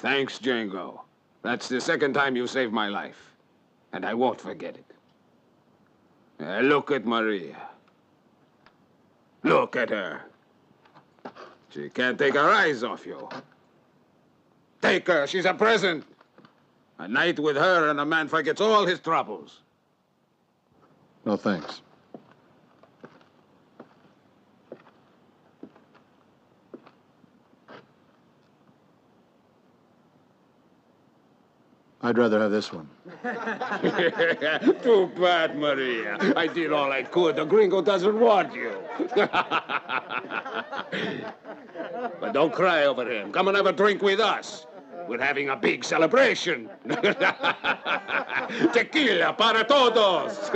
Thanks, Django. That's the second time you saved my life. And I won't forget it. Uh, look at Maria. Look at her. She can't take her eyes off you. Take her. She's a present. A night with her and a man forgets all his troubles. No thanks. I'd rather have this one. Too bad, Maria. I did all I could. The gringo doesn't want you. but don't cry over him. Come and have a drink with us. We're having a big celebration. Tequila para todos.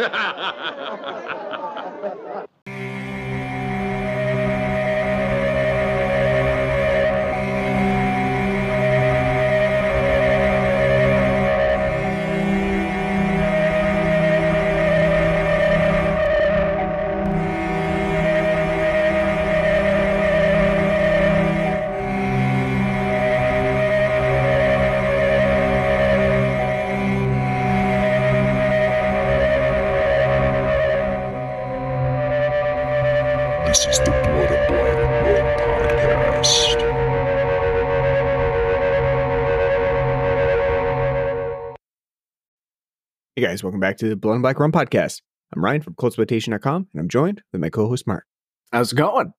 Guys, welcome back to the Blood and Black Rum podcast. I'm Ryan from ColdSploitation.com, and I'm joined with my co-host Mark. How's it going?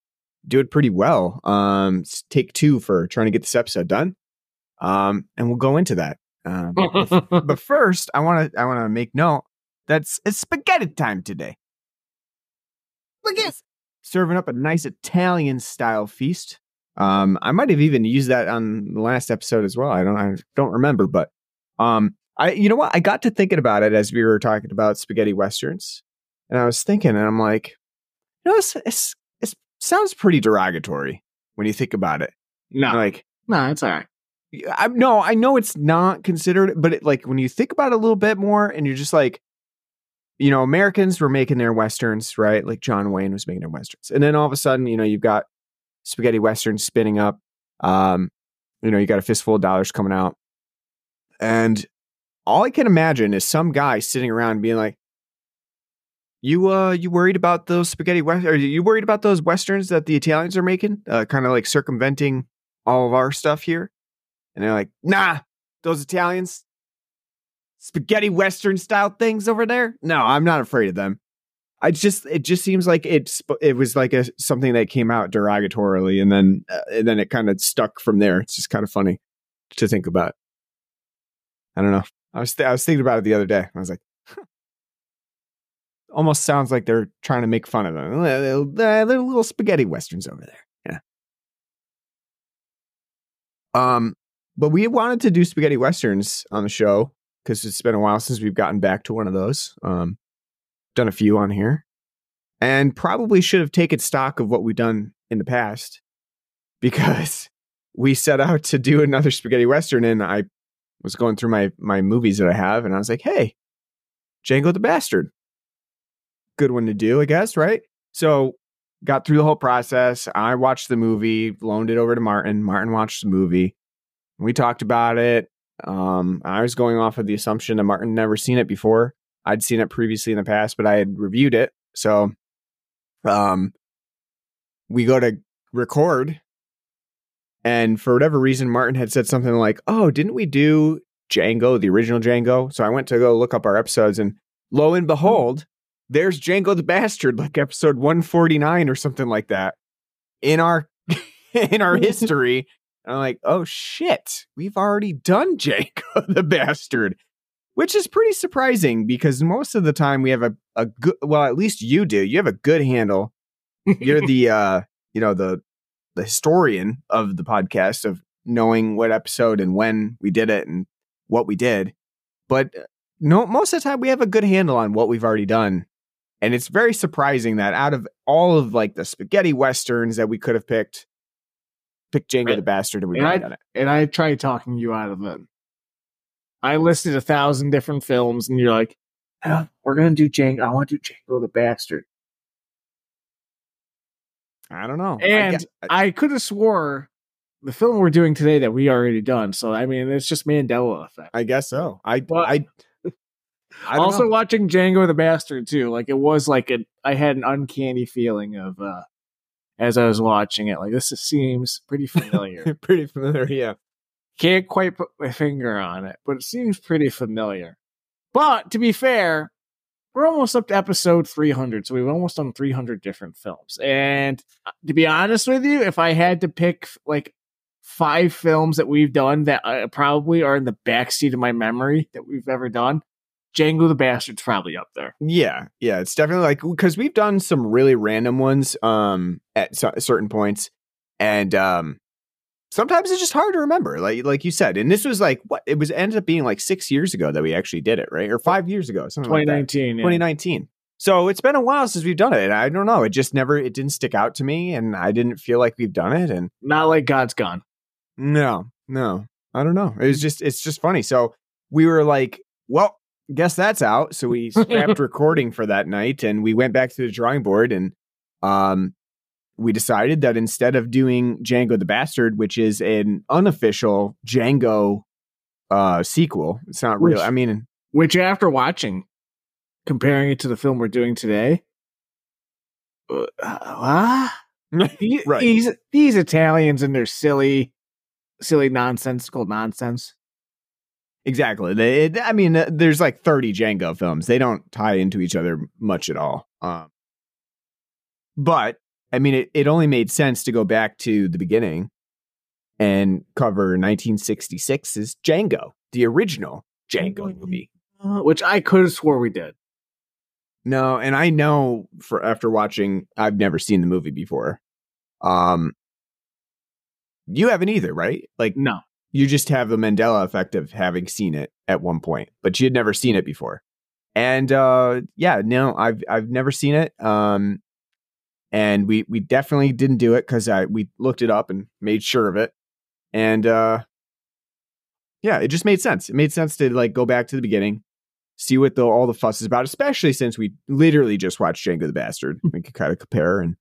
Doing pretty well. Um, take two for trying to get this episode done. Um, and we'll go into that. Um, but, but first, I want to I want to make note that's it's spaghetti time today. Look at serving up a nice Italian style feast. Um, I might have even used that on the last episode as well. I don't I don't remember, but um, I you know what? I got to thinking about it as we were talking about spaghetti westerns, and I was thinking, and I'm like, you know, it's, it's, it sounds pretty derogatory when you think about it. no, Like, no, it's all right. I no, I know it's not considered, but it, like when you think about it a little bit more, and you're just like, you know, Americans were making their westerns, right? Like John Wayne was making their westerns, and then all of a sudden, you know, you've got spaghetti westerns spinning up. Um, you know, you got a fistful of dollars coming out, and all I can imagine is some guy sitting around being like, "You, uh, you worried about those spaghetti west? Are you worried about those westerns that the Italians are making? Uh, kind of like circumventing all of our stuff here?" And they're like, "Nah, those Italians, spaghetti western style things over there. No, I'm not afraid of them." I just, it just seems like it's, it was like a something that came out derogatorily, and then, uh, and then it kind of stuck from there. It's just kind of funny to think about. I don't know. I was, th- I was thinking about it the other day. I was like, huh. almost sounds like they're trying to make fun of them. They're, little spaghetti westerns over there. Yeah. Um, but we wanted to do spaghetti westerns on the show because it's been a while since we've gotten back to one of those. Um, done a few on here, and probably should have taken stock of what we've done in the past because we set out to do another spaghetti western, and I was going through my my movies that I have, and I was like, hey, Django the Bastard, good one to do, I guess, right? So got through the whole process. I watched the movie, loaned it over to Martin. Martin watched the movie. We talked about it. Um, I was going off of the assumption that Martin never seen it before. I'd seen it previously in the past, but I had reviewed it. So, um, we go to record, and for whatever reason, Martin had said something like, "Oh, didn't we do Django, the original Django?" So I went to go look up our episodes, and lo and behold, there's Django the Bastard, like episode 149 or something like that, in our in our history. And I'm like, oh shit, we've already done Django the Bastard, which is pretty surprising because most of the time we have a, a good, well, at least you do. You have a good handle. You're the, uh, you know, the, the historian of the podcast of knowing what episode and when we did it and what we did. But uh, no, most of the time we have a good handle on what we've already done. And it's very surprising that out of all of like the spaghetti westerns that we could have picked, pick Django Right. the Bastard and we And I- done it. And I tried talking you out of it. I listed a thousand different films, and you're like, "Yeah, "We're gonna do Django. I want to do Django the Bastard." I don't know. I And guess- I could have swore the film we're doing today that we already done. So I mean, it's just Mandela effect. I guess so. I But- I, I also know. watching Django the Bastard too. Like it was like a, I had an uncanny feeling of uh as I was watching it. Like this seems pretty familiar. pretty familiar. Yeah. Can't quite put my finger on it, but it seems pretty familiar. But to be fair, we're almost up to episode 300, so we've almost done 300 different films. And uh, to be honest with you, if I had to pick like five films that we've done that uh, probably are in the backseat of my memory that we've ever done, Django the Bastard's probably up there. Yeah, yeah, it's definitely like because we've done some really random ones um at so- certain points, and um sometimes it's just hard to remember, like like you said. And this was like what it was ended up being like six years ago that we actually did it, right? Or five years ago, something like that. 2019. yeah. 2019. So it's been a while since we've done it. And I don't know. It just never it didn't stick out to me, and I didn't feel like we've done it. And Not like God's Gun. no, no, I don't know. It was just it's just funny. So we were like, well, guess that's out. So we scrapped recording for that night, and we went back to the drawing board, and um, we decided that instead of doing Django the Bastard, which is an unofficial Django uh sequel, it's not real. Which- I mean, Which, after watching, comparing it to the film we're doing today, uh, uh, these, Right. these these Italians and their silly, silly nonsensical nonsense. Exactly. They, it, I mean, uh, there's like 30 Django films. They don't tie into each other much at all. Um, but I mean, it, it only made sense to go back to the beginning and cover 1966's Django, the original Django movie. Uh, which I could have swore we did. No, and I know for after watching, I've never seen the movie before. Um, you haven't either, right? Like, No, you just have the Mandela effect of having seen it at one point, but you had never seen it before. And uh yeah, no, I've I've never seen it. Um and we we definitely didn't do it cuz I we looked it up and made sure of it. And uh yeah, it just made sense. It made sense to like go back to the beginning, see what the all the fuss is about, especially since we literally just watched Django the Bastard. we could kind of compare and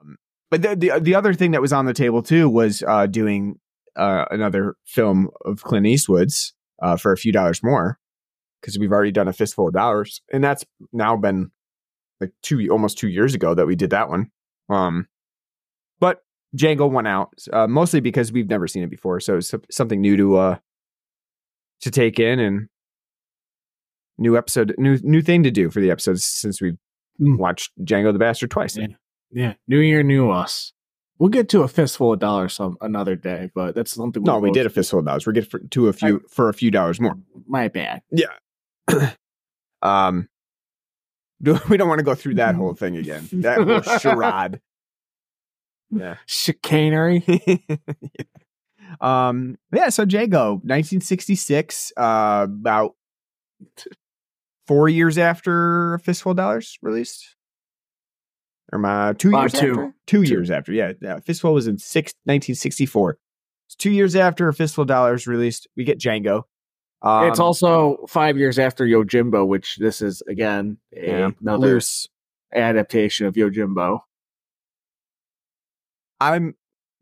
um, but the, the the other thing that was on the table too was uh doing uh, another film of Clint Eastwood's uh, for a few dollars more because we've already done a fistful of dollars, and that's now been like two almost two years ago that we did that one. Um, but Django went out uh, mostly because we've never seen it before, so it's something new to uh to take in and new episode, new new thing to do for the episodes since we've Mm. watched Django the Bastard twice. Yeah. yeah, New Year, new us. We'll get to a fistful of dollars some another day, but that's something. No, we did a fistful of dollars. We're getting for, to a few for a few dollars more. My bad. Yeah. um, we don't want to go through that whole thing again. That whole charade. Yeah. Chicanery. um. Yeah. So Django, 1966. Uh, about four years after Fistful of Dollars released. Or my two Uh, years two. after? Two, Two. years after. Yeah. yeah. Fistful was in six, 1964. It's two years after Fistful of Dollars released. We get Django. Um, it's also five years after Yojimbo, which this is again a, yeah, another loose. adaptation of Yojimbo. I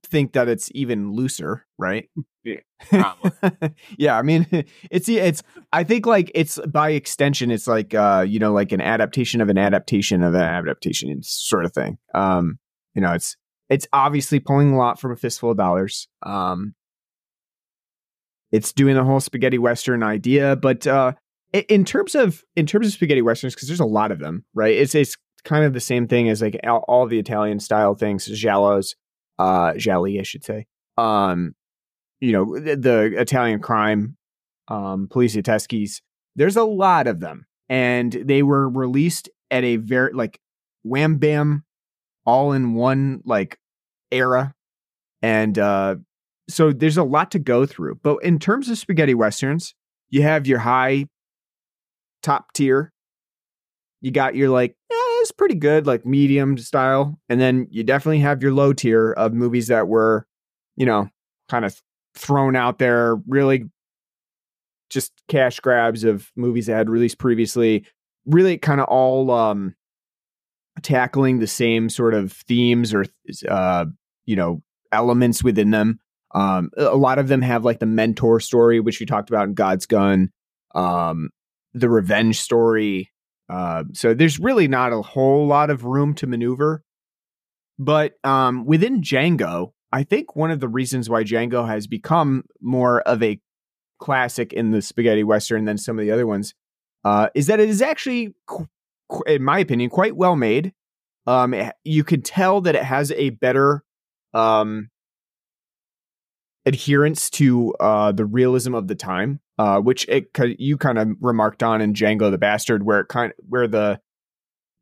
think that it's even looser, right? Yeah, yeah, I mean, it's it's. I think like it's by extension, it's like uh, you know, like an adaptation of an adaptation of an adaptation sort of thing. Um, you know, it's it's obviously pulling a lot from a fistful of dollars. Um, it's doing the whole spaghetti western idea, but uh, in terms of in terms of spaghetti westerns, because there's a lot of them, right? It's it's kind of the same thing as like all, all the Italian style things, giallos, uh, gialli, I should say. Um, you know, the, the Italian crime, um, poliziesques. There's a lot of them, and they were released at a very like wham bam, all in one like era, and uh, so there's a lot to go through. But in terms of spaghetti westerns, you have your high top tier. You got your like, eh, it's pretty good, like medium style. And then you definitely have your low tier of movies that were, you know, kind of thrown out there, really just cash grabs of movies that had released previously, really kind of all um tackling the same sort of themes or uh you know elements within them Um, a lot of them have like the mentor story, which we talked about in God's Gun, um, the revenge story. Uh, so there's really not a whole lot of room to maneuver. But um, within Django, I think one of the reasons why Django has become more of a classic in the spaghetti western than some of the other ones uh, is that it is actually, in my opinion, quite well made. Um, it- you could tell that it has a better um, adherence to uh, the realism of the time, uh, which it you kind of remarked on in Django the Bastard, where it kind where the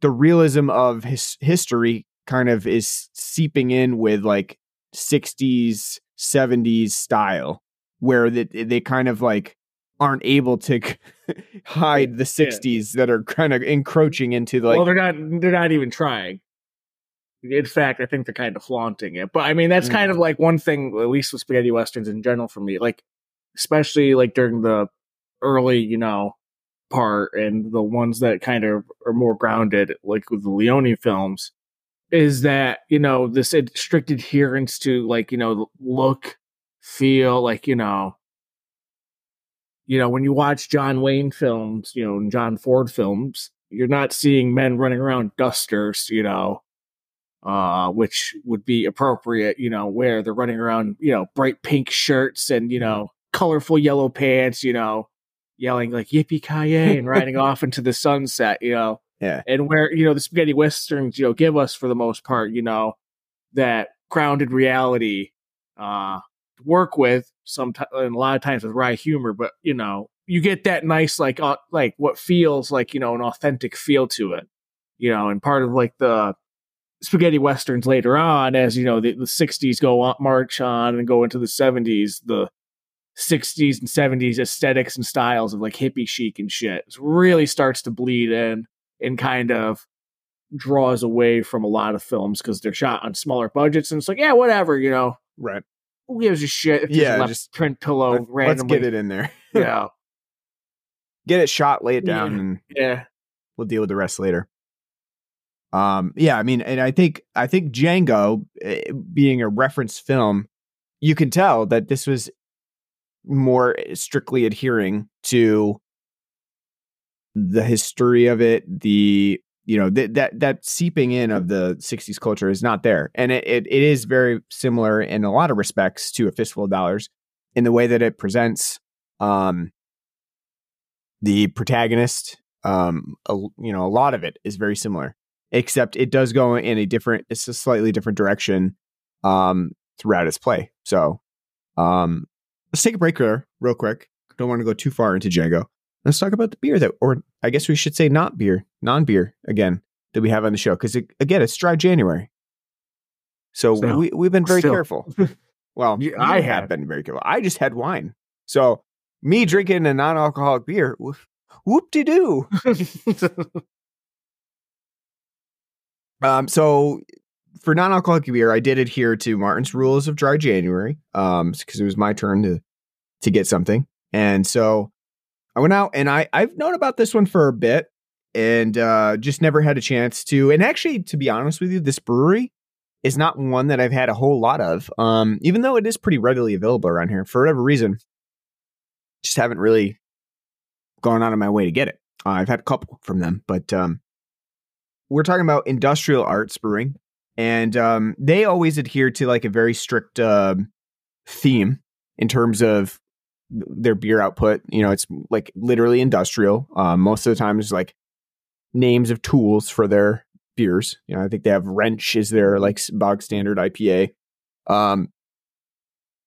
the realism of his history kind of is seeping in with like 60s 70s style where they, they kind of like aren't able to hide the 60s that are kind of encroaching into like well, they're not. They're not even trying. In fact, I think they're kind of flaunting it. But I mean, that's kind Mm. of like one thing, at least with spaghetti westerns in general, for me. Like, especially like during the early, you know, part and the ones that kind of are more grounded, like with the Leone films, is that you know this strict adherence to like you know look, feel, like you know you know, when you watch John Wayne films, you know, and John Ford films, you're not seeing men running around dusters, you know, uh, which would be appropriate, you know, where they're running around, you know, bright pink shirts and, you know, colorful yellow pants, you know, yelling like yippee ki and riding off into the sunset, you know. Yeah. And where, you know, the spaghetti westerns, you know, give us for the most part, you know, that grounded reality, uh, work with sometimes and a lot of times with wry humor, but you know, you get that nice like uh, like what feels like you know an authentic feel to it, you know, and part of like the spaghetti westerns later on, as you know, the, the '60s go on, march on and go into the '70s, the '60s and '70s aesthetics and styles of like hippie chic and shit it really starts to bleed in and kind of draws away from a lot of films because they're shot on smaller budgets and it's like yeah whatever you know right. who gives a shit if Yeah, just print pillow Let, us get it in there. Yeah, Get it shot, lay it down, Yeah. and yeah, we'll deal with the rest later. Um, yeah, I mean, and I think I think Django, eh, being a reference film, you can tell that this was more strictly adhering to the history of it. The you know that that that seeping in of the '60s culture is not there, and it, it it is very similar in a lot of respects to a fistful of dollars in the way that it presents um the protagonist um a, you know a lot of it is very similar except it does go in a different it's a slightly different direction um throughout its play. So um let's take a break there real quick. Don't want to go too far into django. Let's talk about the beer that or i guess we should say not beer non-beer again that we have on the show because again it's dry january. So Still. we, we've been very Still. careful. Well Yeah, I have. have. been very careful. I just had wine. So me drinking a non-alcoholic beer whoop de doo Um, so for non-alcoholic beer, I did adhere to Martin's rules of dry January, um, because it was my turn to to get something, and so I went out and I I've known about this one for a bit, and uh, just never had a chance to. And actually, to be honest with you, this brewery is not one that I've had a whole lot of. Um, even though it is pretty readily available around here, for whatever reason, just haven't really gone out of my way to get it. Uh, I've had a couple from them, but um, we're talking about industrial arts brewing and um, they always adhere to like a very strict uh, theme in terms of their beer output. You know it's like literally industrial. Um, most of the time it's like names of tools for their beers. You know i think they have wrench is their like bog standard ipa um,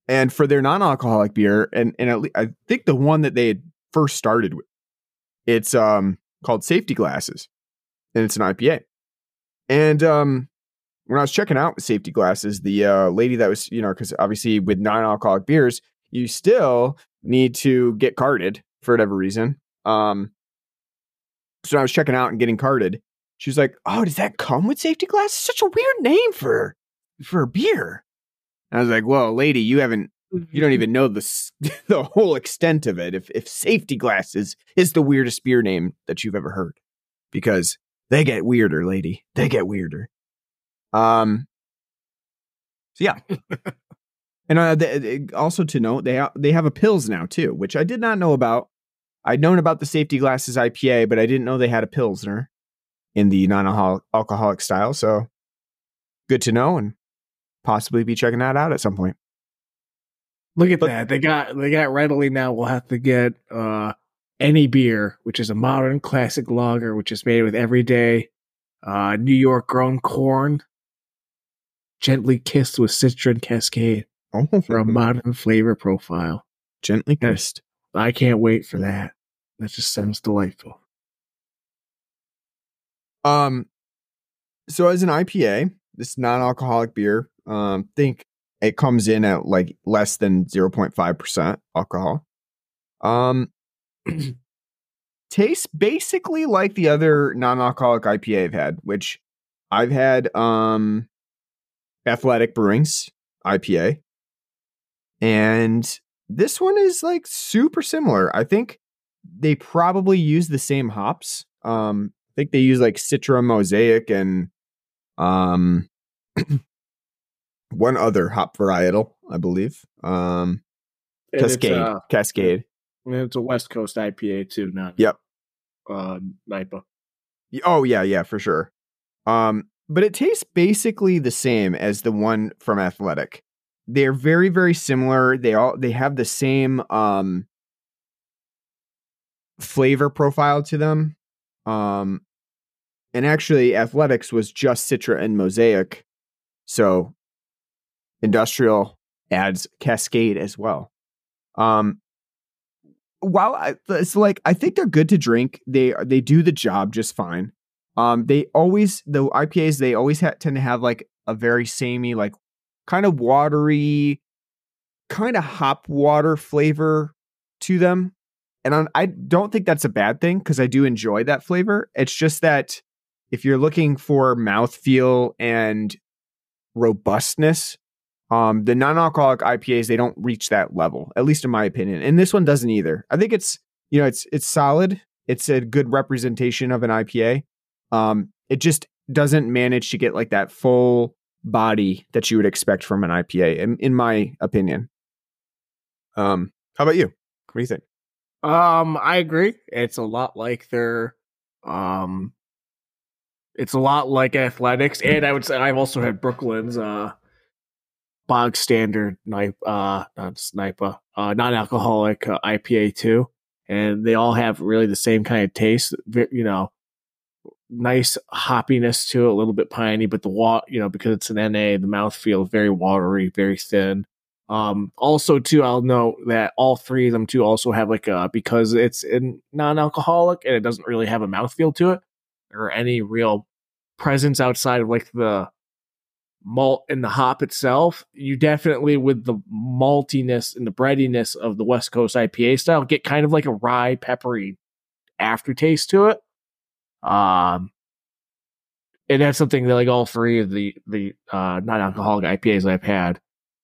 and for their non-alcoholic beer and, and i think the one that they first started with it's um, called safety glasses and it's an IPA. And um, when I was checking out with safety glasses, the uh, lady that was, you know, because obviously with non-alcoholic beers, you still need to get carded for whatever reason. Um, so I was checking out and getting carded. She was like, "Oh, does that come with safety glasses? Such a weird name for for a beer." And I was like, "Well, lady, you haven't you don't even know the the whole extent of it. If if safety glasses is the weirdest beer name that you've ever heard, because they get weirder, lady. They get weirder. Um. So yeah, And uh, the, also to note, they ha- they have a pills now too, which I did not know about. I'd known about the safety glasses IPA, but I didn't know they had a pilsner in the non-alcoholic style. So good to know, and possibly be checking that out at some point. Look at But- that. They got they got readily now we'll have to get uh any beer, which is a modern classic lager, which is made with everyday uh New York grown corn, gently kissed with citron cascade for a modern flavor profile. gently kissed. I can't wait for that. That just sounds delightful. Um, so as an IPA, this non-alcoholic beer, um, think it comes in at like less than zero point five percent alcohol. Um, tastes basically like the other non-alcoholic IPA I've had, which I've had um, Athletic Brewing's IPA, and this one is like super similar. I think they probably use the same hops. Um, I think they use like Citra Mosaic and um one other hop varietal, I believe. Um And Cascade. uh, Cascade. It's a West Coast IPA too, not Yep. uh NIPA. Oh yeah, yeah, for sure. Um, but it tastes basically the same as the one from Athletic. They're very, very similar. They all they have the same um flavor profile to them. Um and actually Athletics was just Citra and Mosaic. So industrial adds Cascade as well. Um while I, it's like I think they're good to drink. They they do the job just fine. Um, they always the IPAs they always ha- tend to have like a very samey, like kind of watery, kind of hop water flavor to them, and I, I don't think that's a bad thing because I do enjoy that flavor. It's just that if you're looking for mouthfeel and robustness, um, the non-alcoholic IPAs they don't reach that level, at least in my opinion. And this one doesn't either. I think it's you know it's it's solid. It's a good representation of an IPA. Um, it just doesn't manage to get like that full body that you would expect from an IPA, in, in my opinion. Um, how about you? What do you think? Um, I agree. It's a lot like their um it's a lot like athletics. And I would say I've also had Brooklyn's uh bog standard uh not sniper, uh non alcoholic uh, IPA too. And they all have really the same kind of taste. You know, nice hoppiness to it, a little bit piney, but the water, you know, because it's an NA, the mouthfeel is very watery, very thin. Um, also, too, I'll note that all three of them too also have like a because it's in non-alcoholic and it doesn't really have a mouthfeel to it or any real presence outside of like the malt and the hop itself. You definitely, with the maltiness and the breadiness of the West Coast IPA style, get kind of like a rye, peppery aftertaste to it. Um, and that's something that like all three of the the uh, non-alcoholic IPAs I've had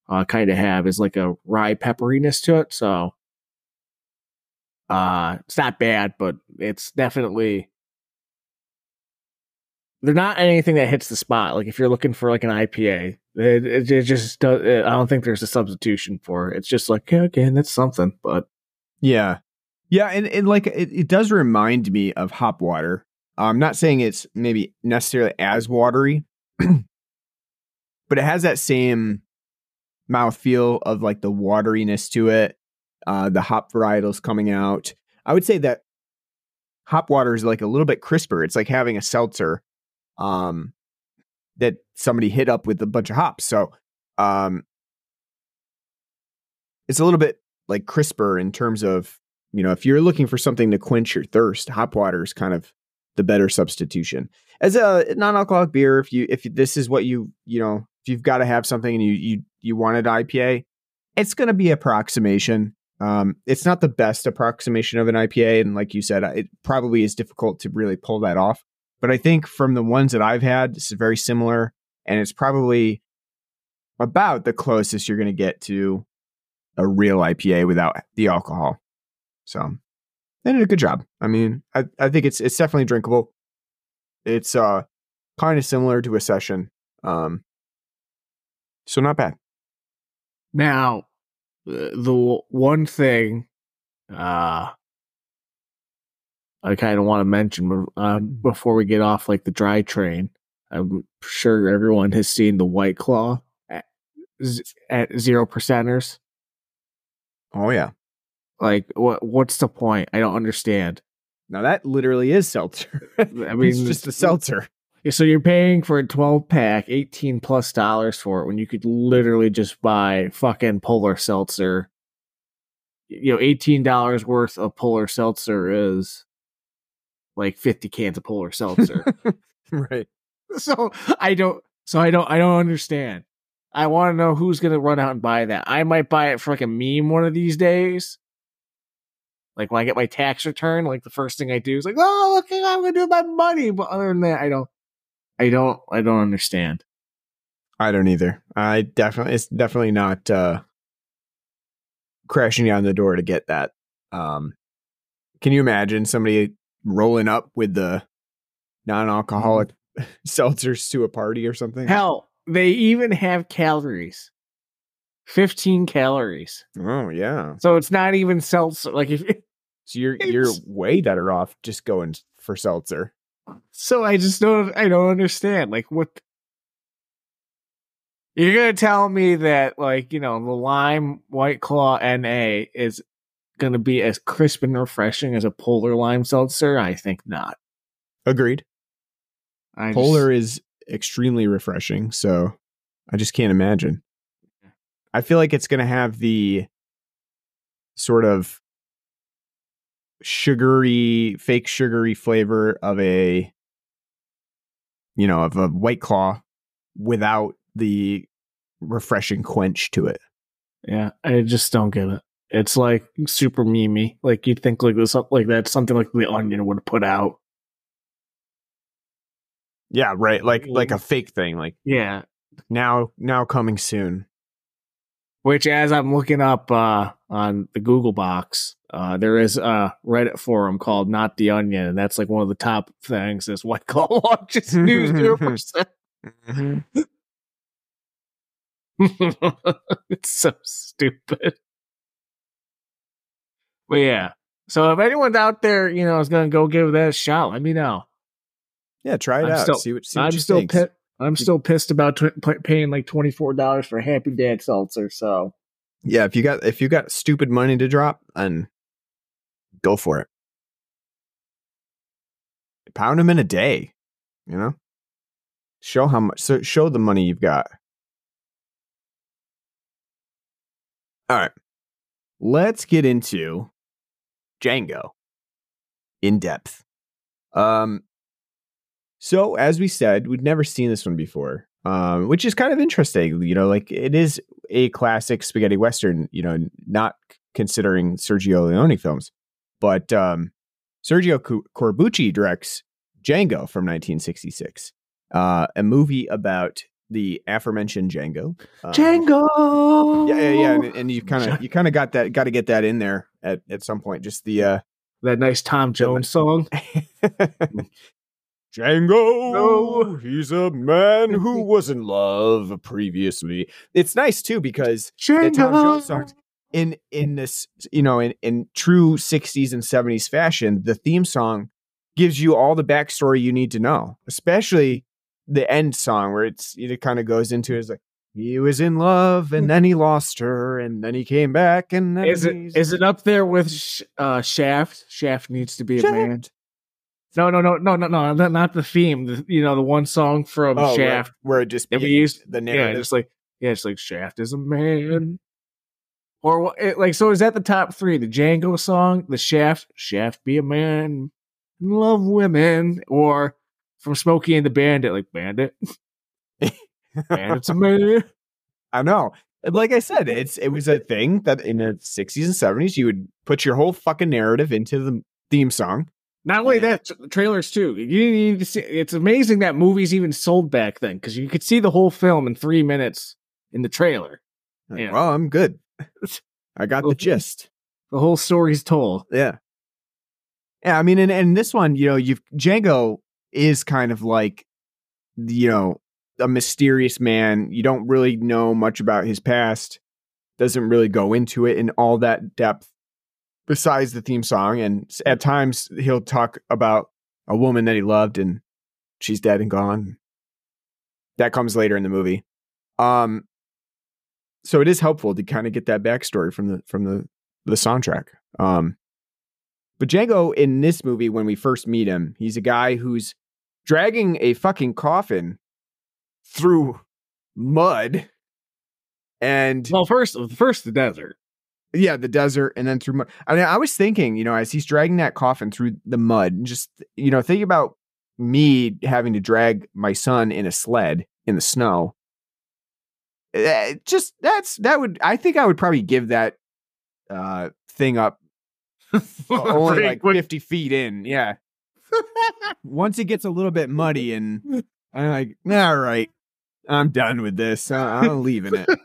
uh, kind of have is like a rye pepperiness to it. So uh, it's not bad, but it's definitely they're not anything that hits the spot. Like if you're looking for like an IPA, it, it, it just does. I don't think there's a substitution for it. It's just like yeah, okay, that's something. But Yeah. Yeah, and, and like it, it does remind me of hop water. I'm not saying it's maybe necessarily as watery, but it has that same mouthfeel of like the wateriness to it. Uh, the hop varietals coming out. I would say that hop water is like a little bit crisper. It's like having a seltzer um, that somebody hit up with a bunch of hops. So um, it's a little bit like crisper in terms of you know if you're looking for something to quench your thirst hop water is kind of the better substitution. As a non-alcoholic beer if you if this is what you you know if you've got to have something and you you you wanted ipa it's going to be approximation. Um it's not the best approximation of an ipa and like you said it probably is difficult to really pull that off but i think from the ones that i've had is very similar and it's probably about the closest you're going to get to a real IPA without the alcohol. So they did a good job. I mean, I, I think it's it's definitely drinkable. It's uh kind of similar to a session. Um so not bad. Now, the one thing uh, I kind of want to mention uh, before we get off like the dry train, I'm sure everyone has seen the White Claw at, at zero percenters. Oh yeah. Like, what? What's the point? I don't understand. Now that literally is seltzer. I mean, it's just a seltzer. So you're paying for a 12 pack, 18 plus dollars for it when you could literally just buy fucking polar seltzer. You know, $18 worth of polar seltzer is like 50 cans of polar seltzer. right. so I don't so I don't I don't understand. I want to know who's going to run out and buy that. I might buy it for like a meme one of these days. Like when I get my tax return, like the first thing I do is like, "Oh, look, I'm going to do my money." But other than that, I don't I don't I don't understand. I don't either. I definitely it's definitely not uh crashing down the door to get that. Um can you imagine somebody rolling up with the non-alcoholic mm-hmm. seltzers to a party or something? Hell, they even have calories. 15 calories. Oh yeah. So it's not even seltzer. Like if So you're you're way better off just going for seltzer. So I just don't I don't understand. Like what You're gonna tell me that like, you know, the lime white claw NA is gonna be as crisp and refreshing as a polar lime seltzer? I think not. Agreed. I just- Polar is extremely refreshing, so I just can't imagine. I feel like it's going to have the sort of sugary, fake sugary flavor of a, you know, of a white claw without the refreshing quench to it. Yeah, I just don't get it. It's like super memey. Like you'd think like this like that's something like the onion would put out. Yeah, right. Like like a fake thing. Like Yeah. now now coming soon. Which as I'm looking up uh on the Google box, uh there is a Reddit forum called Not the Onion, and that's like one of the top things is White Claw launches new zero percent. it's so stupid. But yeah. So if anyone's out there, you know, is gonna go give that a shot, let me know. Yeah, try it I'm out. still- see what see what I'm you still think. pit. I'm still pissed about paying like twenty four dollars for Happy Dad seltzer. So Yeah, if you got if you got stupid money to drop, then go for it. Pound them in a day, you know. Show how much. So show the money you've got. All right, let's get into Django in depth. Um, so as we said, we'd never seen this one before, um, which is kind of interesting. You know, like it is a classic spaghetti western. You know, not considering Sergio Leone films, but um, Sergio Corbucci directs Django from 1966, uh, a movie about the aforementioned Django. Um, Django. Yeah, yeah, yeah, and, and you kind of you kind of got that, got to get that in there at at some point. Just the uh, that nice Tom Jones song. Django, no. he's a man who was in love previously. It's nice too because the Tom Jones songs in in this you know in in true 60s and 70s fashion, the theme song gives you all the backstory you need to know, especially the end song where it's it kind of goes into it's like he was in love and then he lost her and then he came back and then Is it is it up there with Sh- uh, Shaft? Shaft needs to be a man. No, no, no, no, no, no, not, not the theme. The, you know, the one song from Oh, Shaft. where it just we used- the Yeah, narrative. just like yeah, it's like Shaft is a man. Or it, like so is that the top three? The Django song, the Shaft, Shaft be a man, love women, or from Smokey and the Bandit, like Bandit, Bandit's a man. I know. Like I said, it's it was a thing that in the 60s and 70s you would put your whole fucking narrative into the theme song. Not only that, t- trailers too. You didn't need to see. It's amazing that movies even sold back then because you could see the whole film in three minutes in the trailer. Like, Yeah. Well, I'm good. I got the gist. The whole story's told. Yeah. Yeah, I mean, and, and this one, you know, you've Django is kind of like, you know, a mysterious man. You don't really know much about his past. doesn't really go into it in all that depth besides the theme song. And at times he'll talk about a woman that he loved and she's dead and gone. That comes later in the movie. Um, so it is helpful to kind of get that backstory from the from the the soundtrack. Um, but Django in this movie, when we first meet him, he's a guy who's dragging a fucking coffin through mud and Well, first, first the desert. yeah, the desert and then through mud. I mean, I was thinking, you know, as he's dragging that coffin through the mud, just you know, think about me having to drag my son in a sled in the snow. Eh, just that's that would I think I would probably give that uh thing up only like quick. 50 feet in. Yeah. Once it gets a little bit muddy and I'm like, all right, I'm done with this. I'm leaving it.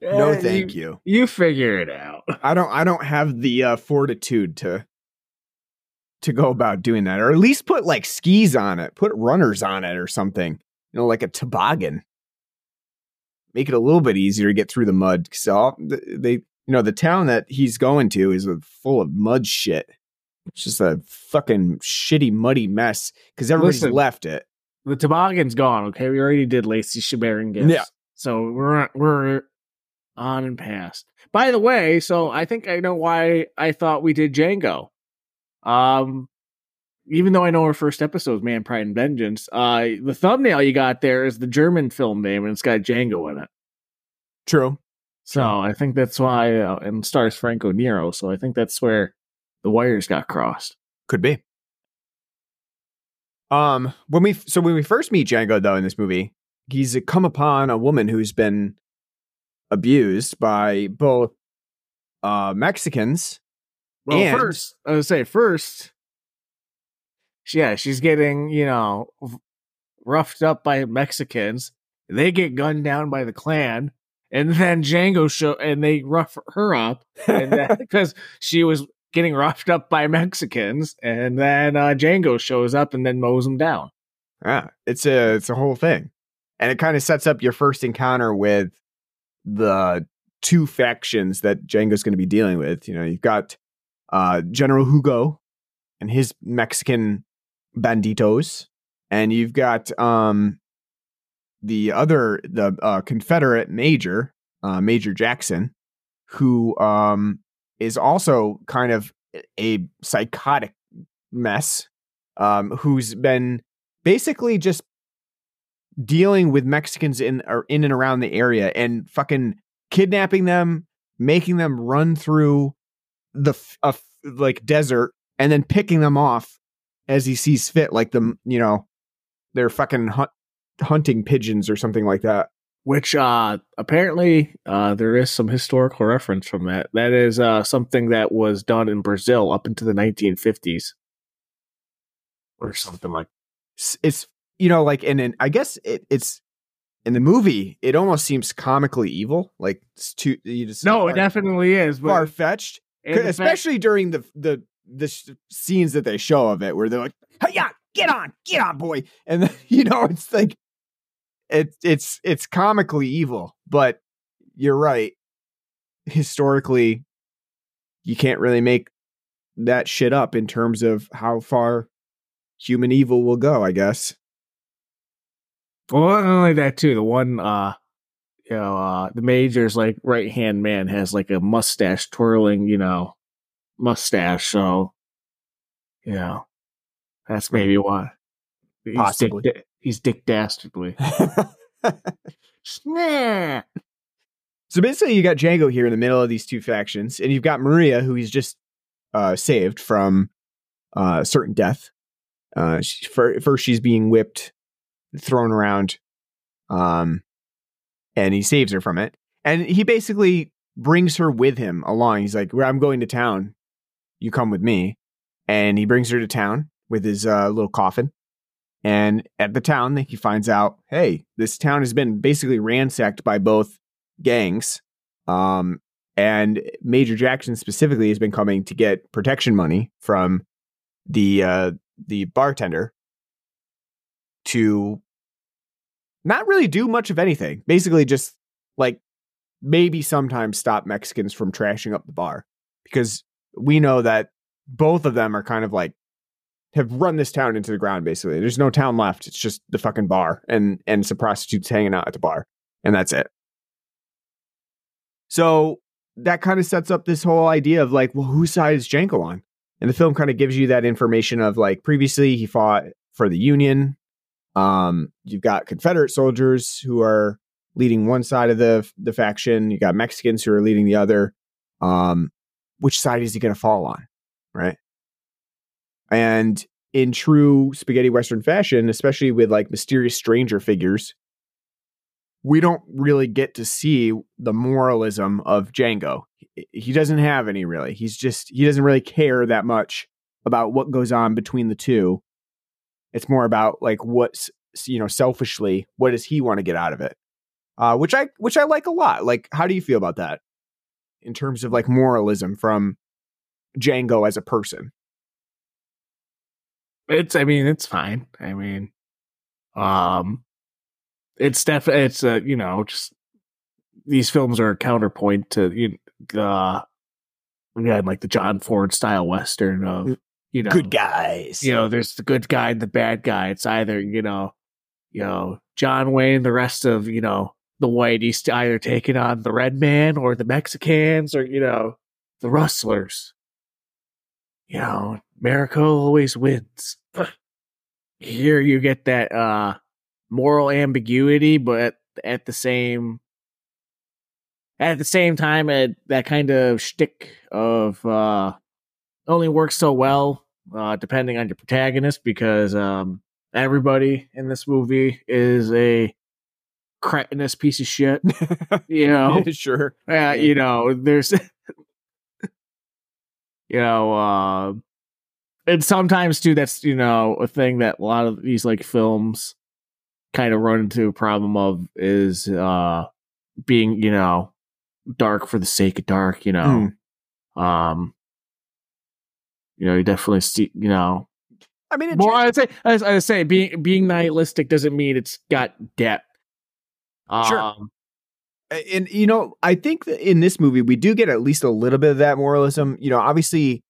No, thank you. You figure it out. I don't. I don't have the uh, fortitude to to go about doing that, or at least put like skis on it, put runners on it, or something. You know, like a toboggan. Make it a little bit easier to get through the mud. So they, you know, the town that he's going to is full of mud shit. It's just a fucking shitty, muddy mess because everybody's Listen. left it. The toboggan's gone. Okay, we already did Lacey Chabert gifts. Yeah. So we're we're on and past. By the way, so I think I know why I thought we did Django. Um, even though I know our first episode is Man, Pride, and Vengeance, uh, the thumbnail you got there is the German film name, and it's got Django in it. True. So I think that's why, uh, and stars Franco Nero. So I think that's where the wires got crossed. Could be. Um, when we so when we first meet Django though in this movie, he's come upon a woman who's been abused by both uh Mexicans. Well, And- first, I would say first, yeah, she's getting you know roughed up by Mexicans. They get gunned down by the Klan, and then Django show and they rough her up, and because she was getting roughed up by Mexicans, and then uh, Django shows up and then mows them down. Yeah, it's a it's a whole thing, and it kind of sets up your first encounter with the two factions that Django's going to be dealing with. You know, you've got uh General Hugo and his Mexican banditos, and you've got um the other the uh, Confederate major, uh, Major Jackson, who um is also kind of a psychotic mess, um, who's been basically just dealing with Mexicans in or in and around the area and fucking kidnapping them, making them run through the uh, like desert, and then picking them off as he sees fit, like the you know they're fucking hunt- hunting pigeons or something like that. Which uh apparently uh there is some historical reference from that. That is uh something that was done in Brazil up into the 1950s. Or something like It's, it's you know like and, and I guess it, it's in the movie it almost seems comically evil, like it's too you just No, it definitely is. But far fetched. the fact- especially during the the the sh- scenes that they show of it where they're like hey yeah get on get on boy and then, you know it's like it, it's it's comically evil but you're right historically you can't really make that shit up in terms of how far human evil will go i guess well, not only that too. The one uh you know, uh the major's like right hand man has like a mustache twirling, you know, mustache, so you know. That's maybe why. Possibly. He's Dick Dastardly. So basically, you got Django here in the middle of these two factions, and you've got Maria, who he's just uh, saved from uh, certain death. Uh, she, fir- first, she's being whipped, thrown around, um, and he saves her from it. And he basically brings her with him along. He's like, "Well, I'm going to town. You come with me." And he brings her to town with his uh, little coffin. And at the town, he finds out, hey, this town has been basically ransacked by both gangs. Um, and Major Jackson specifically has been coming to get protection money from the uh, the bartender to not really do much of anything. Basically, just like maybe sometimes stop Mexicans from trashing up the bar because we know that both of them are kind of like have run this town into the ground basically. There's no town left. It's just the fucking bar and and some prostitutes hanging out at the bar. And that's it. So that kind of sets up this whole idea of like, well, whose side is Django on? And the film kind of gives you that information of like previously he fought for the Union. Um, you've got Confederate soldiers who are leading one side of the the faction. You got Mexicans who are leading the other. Um, which side is he going to fall on, right? And in true spaghetti western fashion, especially with like mysterious stranger figures, we don't really get to see the moralism of Django. He doesn't have any really. He's just he doesn't really care that much about what goes on between the two. It's more about like what's you know selfishly what does he want to get out of it, uh, which I which I like a lot. Like, how do you feel about that in terms of like moralism from Django as a person? It's I mean it's fine. I mean, um, it's definitely it's uh, you know just these films are a counterpoint to you uh again like the John Ford style western of you know Good guys. you know there's the good guy and the bad guy. It's either you know you know John Wayne, the rest of you know the whiteys either taking on the red man or the Mexicans or you know the rustlers. You know, America always wins. Here you get that uh moral ambiguity, but at the same at the same time, it, that kind of shtick of uh, only works so well uh, depending on your protagonist because um, everybody in this movie is a cretinous piece of shit. you know, sure. uh, you know, there's, you know, uh, and sometimes too, that's you know a thing that a lot of these like films kind of run into a problem of is uh being you know dark for the sake of dark. You know, um, you know, you definitely see, you know, I mean, more. I'd say, as I say, being being nihilistic doesn't mean it's got depth. Sure. Um, and you know i think that in this movie we do get at least a little bit of that moralism you know obviously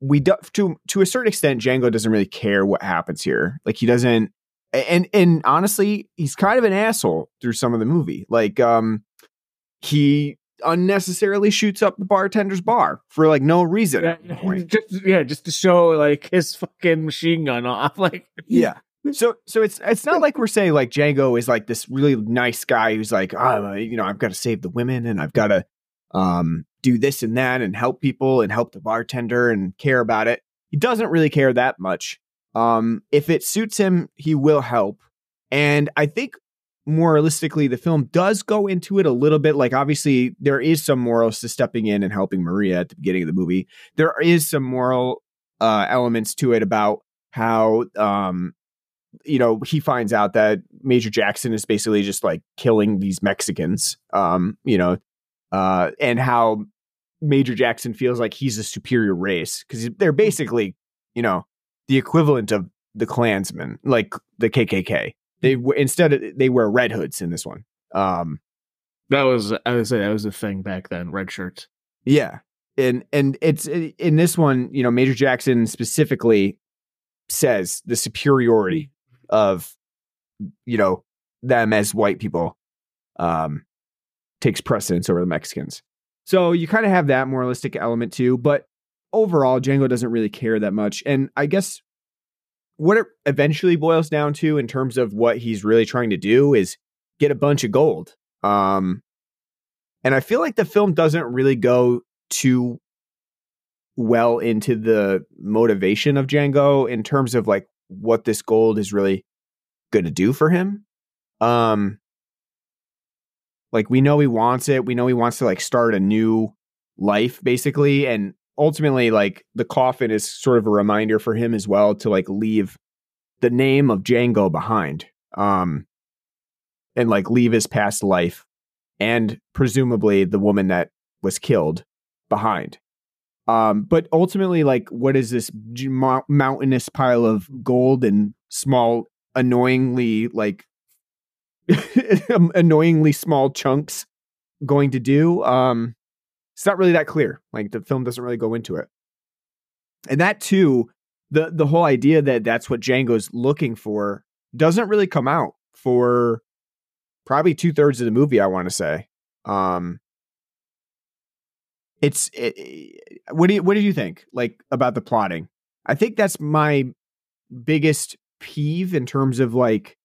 we do to to a certain extent django doesn't really care what happens here like he doesn't and and honestly he's kind of an asshole through some of the movie like um he unnecessarily shoots up the bartender's bar for like no reason yeah, at one point. just yeah, just to show like his fucking machine gun off. Like, yeah so so it's it's not like we're saying like Django is like this really nice guy who's like oh, you know I've got to save the women and I've got to um do this and that and help people and help the bartender and care about it. He doesn't really care that much. Um if it suits him, he will help. And I think moralistically the film does go into it a little bit like obviously there is some morals to stepping in and helping Maria at the beginning of the movie. There is some moral uh elements to it about how um you know, he finds out that Major Jackson is basically just like killing these Mexicans, um, you know, uh, and how Major Jackson feels like he's a superior race because they're basically, you know, the equivalent of the Klansmen, like the KKK. They w- instead of, they wear red hoods in this one. Um, that was I would say that was a thing back then. Red shirts. yeah, and and it's in this one, you know, Major Jackson specifically says the superiority of you know them as white people um takes precedence over the Mexicans. So you kind of have that moralistic element too, but overall Django doesn't really care that much and I guess what it eventually boils down to in terms of what he's really trying to do is get a bunch of gold. Um and I feel like the film doesn't really go too well into the motivation of Django in terms of like what this gold is really going to do for him. Um like we know he wants it. We know he wants to like start a new life basically and ultimately like the coffin is sort of a reminder for him as well to like leave the name of Django behind. Um and like leave his past life and presumably the woman that was killed behind. Um, but ultimately, like, what is this mountainous pile of gold and small, annoyingly like, annoyingly small chunks going to do, um, it's not really that clear. Like the film doesn't really go into it, and that too, the the whole idea that that's what Django's looking for doesn't really come out for probably two thirds of the movie. I want to say. Um, it's it, what do you what do you think like about the plotting? I think that's my biggest peeve in terms of like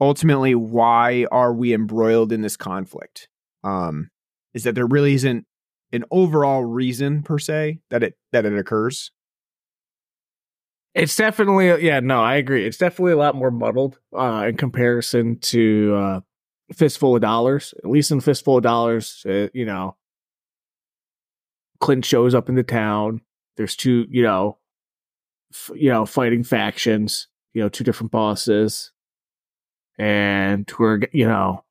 ultimately why are we embroiled in this conflict? Um, is that there really isn't an overall reason per se that it that it occurs. It's definitely yeah, no, I agree. It's definitely a lot more muddled uh in comparison to uh Fistful of Dollars. At least in Fistful of Dollars, uh, you know, Clint shows up in the town. There's two, you know, f- you know, fighting factions, you know, two different bosses and we're you know,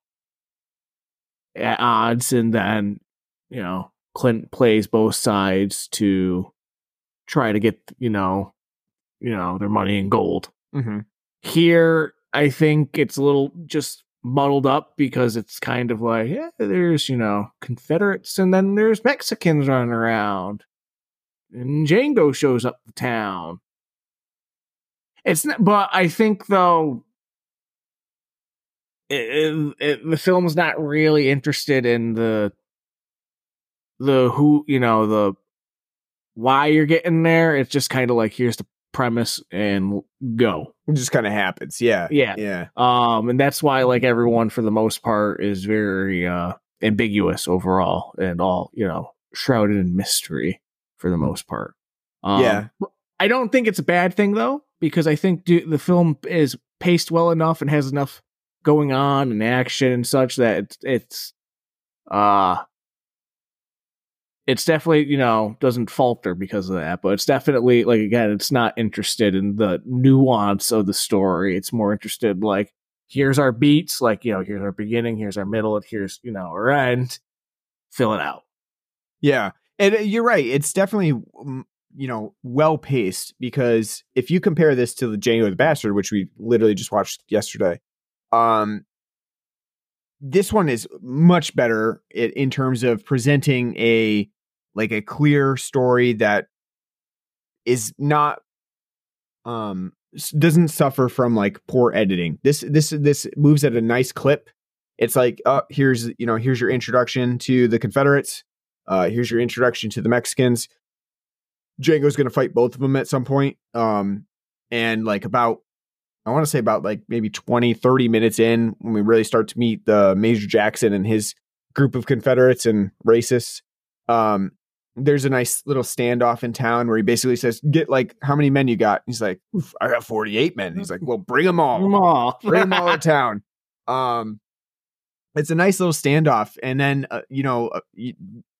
at odds and then, you know, Clint plays both sides to try to get, you know, you know, their money in gold. Mm-hmm. Here, I think it's a little just muddled up because it's kind of like, yeah, there's, you know, Confederates and then there's Mexicans running around. And Django shows up the town. It's not, but I think though, it, it, the film's not really interested in the, the who, you know, the why you're getting there. It's just kind of like, here's the premise and go. It just kind of happens. Yeah. Yeah. Yeah. Um, and that's why like everyone for the most part is very uh ambiguous overall and all, you know, shrouded in mystery for the most part. Um, Yeah. I don't think it's a bad thing though, because I think do, the film is paced well enough and has enough going on and action and such that it's, it's uh it's definitely you know doesn't falter because of that but it's definitely like again it's not interested in the nuance of the story it's more interested like here's our beats like you know here's our beginning here's our middle and here's you know our end fill it out Yeah. And uh, you're right. It's definitely, mm, you know, well paced because if you compare this to the Django the Bastard, which we literally just watched yesterday, um, this one is much better in, in terms of presenting a like a clear story that is not um doesn't suffer from like poor editing. This this this moves at a nice clip. It's like, oh, here's you know, here's your introduction to the Confederates. Uh, here's your introduction to the Mexicans. Django's to fight both of them at some point. Um, and like about, I want to say about like maybe 20, 30 minutes in when we really start to meet the Major Jackson and his group of Confederates and racists. Um, there's a nice little standoff in town where he basically says, "Get like how many men you got?" He's like, "I got 48 men." He's like, "Well, bring them all." Come on. bring them all to town. Um, it's a nice little standoff, and then uh, you know uh, you,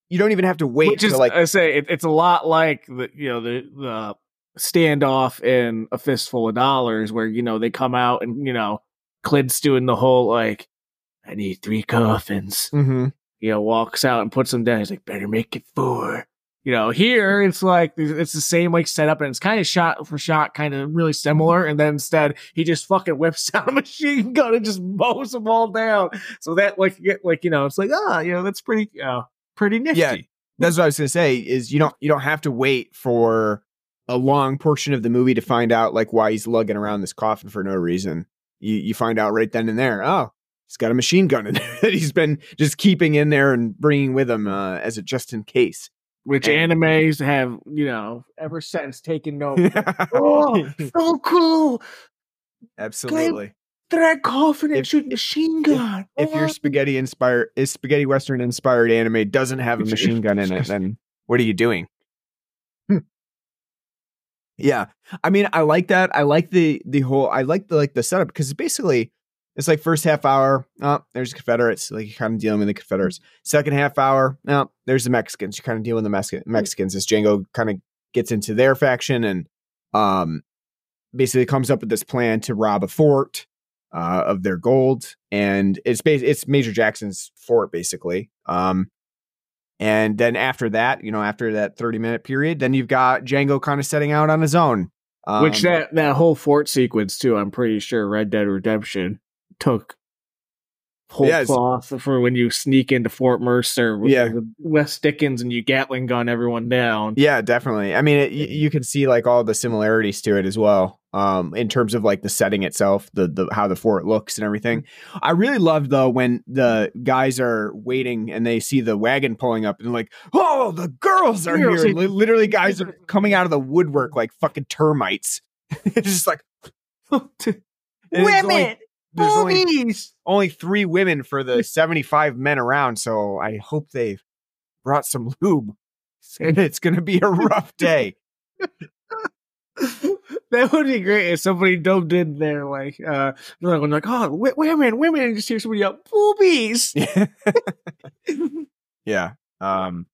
you don't even have to wait Which is, to like I say, it, it's a lot like the you know the the standoff in a fistful of dollars, where you know they come out and you know Clint's doing the whole like, I need three coffins. Mhm. You know, walks out and puts them down. He's like, better make it four. You know, here it's like it's the same like setup, and it's kind of shot for shot, kind of really similar. And then instead, he just fucking whips out a machine gun and just mows them all down. So that like you get like you know, it's like ah, you know, that's pretty, know, pretty nifty. Yeah. that's what I was gonna say. Is you don't you don't have to wait for a long portion of the movie to find out like why he's lugging around this coffin for no reason. You you find out right then and there. Oh, he's got a machine gun in there that he's been just keeping in there and bringing with him uh, as a just in case. which And- animes have, you know, ever since taken note. oh, so cool! Absolutely. That coffin and If- shoot machine gun. if your Oh. spaghetti inspired is spaghetti western inspired anime doesn't have a machine gun in it then what are you doing. Yeah. I mean i like that. I like the the whole i like the like the setup because basically it's like first half hour oh there's confederates like you're kind of dealing with the confederates. Second half hour oh there's the mexicans you're kind of dealing with the Mexican, mexicans. As django kind of gets into their faction and um basically comes up with this plan to rob a fort uh, of their gold, and it's bas- it's Major Jackson's fort basically. Um, and then after that, you know, after that thirty minute period, then you've got Django kind of setting out on his own. Um, Which that that whole fort sequence too, I'm pretty sure Red Dead Redemption took whole Yes. cloth for when you sneak into Fort Mercer with, Yeah. West Dickens and you Gatling gun everyone down. Yeah, definitely. I mean, it, y- you can see like all the similarities to it as well, um, in terms of like the setting itself, the the how the fort looks and everything. I really love though when the guys are waiting and they see the wagon pulling up and like, oh, the girls are here. Li- Literally, guys are coming out of the woodwork like fucking termites. it's just like women. it's only- there's only, only three women for the seventy-five men around, so I hope they've brought some lube. It's it's gonna be a rough day. that would be great if somebody dubbed in there like uh they're like, oh w- women women and just hear somebody yell boobies yeah. Um,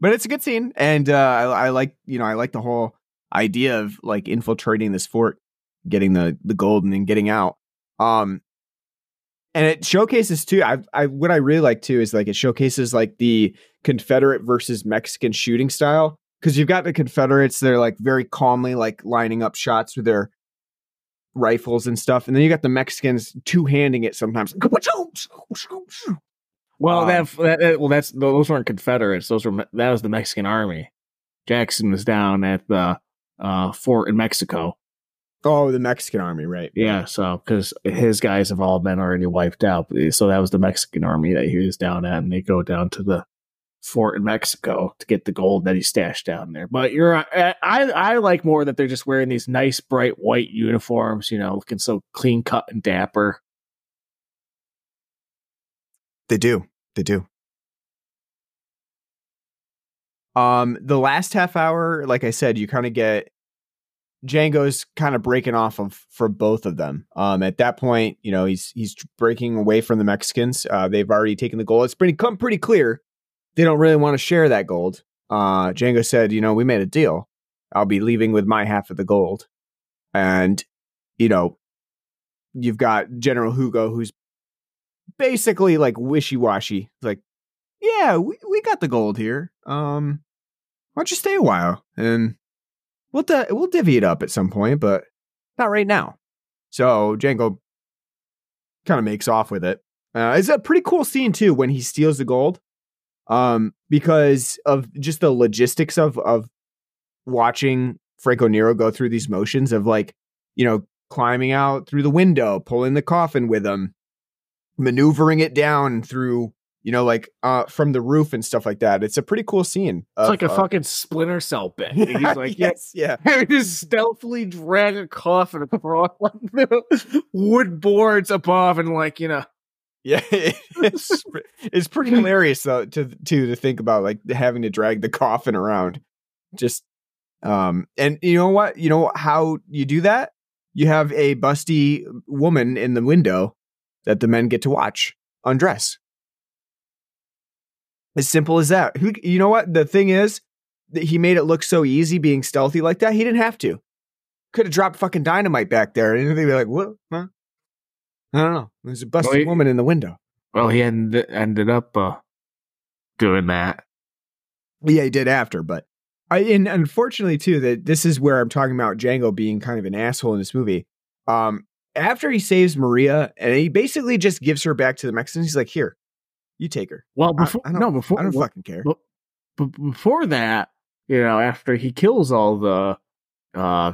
but it's a good scene, and uh, I, I like you know I like the whole idea of like infiltrating this fort, getting the the gold, and then getting out. Um, and it showcases too. I I what I really like too is like it showcases like the Confederate versus Mexican shooting style because you've got the Confederates they're like very calmly like lining up shots with their rifles and stuff, and then you got the Mexicans two handing it sometimes. well Um, that, that that- well that's those weren't confederates those were that was the mexican army jackson was down at the uh fort in mexico Oh, the Mexican army, right? yeah so because his guys have all been already wiped out so that was the mexican army that he was down at and they go down to the fort in mexico to get the gold that he stashed down there but you're i i, I like more that they're just wearing these nice bright white uniforms you know looking so clean cut and dapper They do. They do. Um, the last half hour, like I said, you kind of get Django's kind of breaking off of for both of them. Um, at that point, you know, he's he's breaking away from the Mexicans. Uh, they've already taken the goal. It's pretty come pretty clear they don't really want to share that gold. Uh, Django said, you know, we made a deal. I'll be leaving with my half of the gold, and you know, you've got General Hugo, who's basically like wishy washy. Like, yeah, we, we got the gold here. Um, why don't you stay a while and we'll di- we'll divvy it up at some point, but not right now. So Django kind of makes off with it. Uh, it's a pretty cool scene too when he steals the gold, um, because of just the logistics of of watching Franco Nero go through these motions of like, you know, climbing out through the window, pulling the coffin with him, maneuvering it down through, you know, like uh from the roof and stuff like that. It's a pretty cool scene. it's of, like a uh, fucking splinter cell bit he's like yeah yes, yeah. He just stealthily drag a coffin across like the wood boards above and like you know Yeah, it's it's pretty hilarious though to to to think about like having to drag the coffin around. Just um and you know what? You know how you do that? You have a busty woman in the window that the men get to watch undress. As simple as that. Who you know what? The thing is that he made it look so easy being stealthy like that. He didn't have to. Could have dropped fucking dynamite back there and they'd be like, "What? Huh? I don't know. There's a busty Well, he- woman in the window." well he ended ended up uh doing that Yeah, he did after, but I and unfortunately too that this is where I'm talking about Django being kind of an asshole in this movie. Um, after he saves Maria and he basically just gives her back to the Mexicans, he's like, "Here, you take her. well before I don't- no before I don't well, fucking care." But, but before that, you know, after he kills all the uh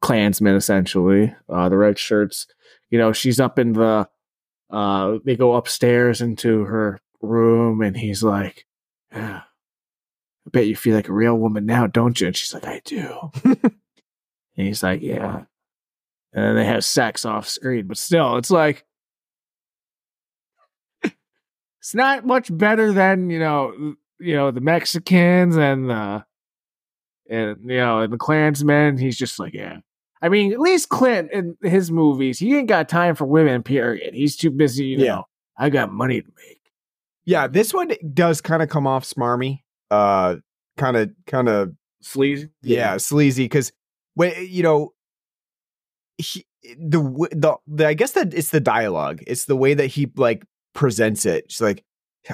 clansmen essentially, uh the red shirts, you know, she's up in the uh they go upstairs into her room and he's like, yeah, I bet you feel like a real woman now, don't you? And she's like, I do. and he's like, Yeah. And then they have sex off screen, but still, it's like it's not much better than, you know, you know, the Mexicans and the and you know, and the Klansmen. He's just like, yeah. I mean, at least Clint in his movies, he ain't got time for women, period. He's too busy, you know. Yeah. I got money to make. yeah, this one does kind of come off smarmy, uh, kind of, kind of Sleazy. yeah, sleazy because when you know he, the, the the I guess that it's the dialogue. It's the way that he like presents it. She's like,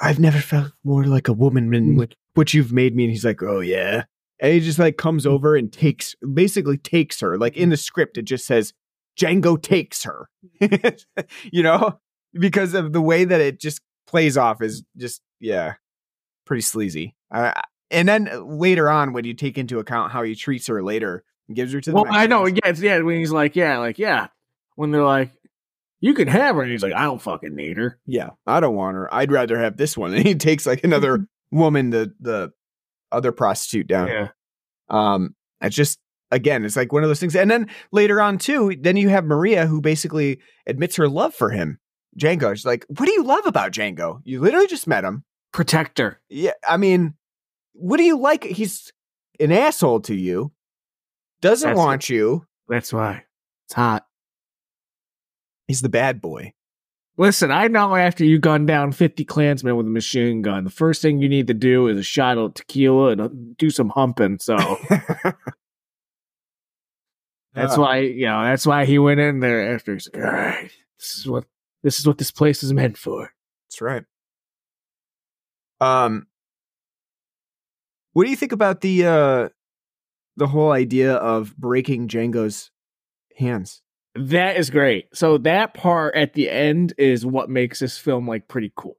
I've never felt more like a woman than what, what you've made me. And he's like, Oh yeah. And he just like comes over and takes basically takes her. Like in the script, it just says Django takes her. you know? because of the way that it just plays off is just yeah, pretty sleazy. Uh, and then later on, when you take into account how he treats her later, gives her to the Well, I know. Yeah, yeah. When he's like, yeah, like, yeah. When they're like, you can have her, and he's like, I don't fucking need her. Yeah, I don't want her. I'd rather have this one. And he takes like another woman, the the other prostitute down. Yeah. Um, it's just again, it's like one of those things. And then later on too, then you have Maria who basically admits her love for him. Django. She's like, "What do you love about Django? You literally just met him. Protector. Yeah, I mean, what do you like? He's an asshole to you. Doesn't That's want you. That's why it's hot. He's the bad boy. Listen, I know after you gun down 50 Klansmen with a machine gun, the first thing you need to do is a shot of tequila and uh, do some humping. So that's Uh, why, you know, that's why he went in there after. He's like, all right, this is what this is what this place is meant for. That's right. Um, what do you think about the uh the whole idea of breaking Django's hands? That is great. So that part at the end is what makes this film like pretty cool.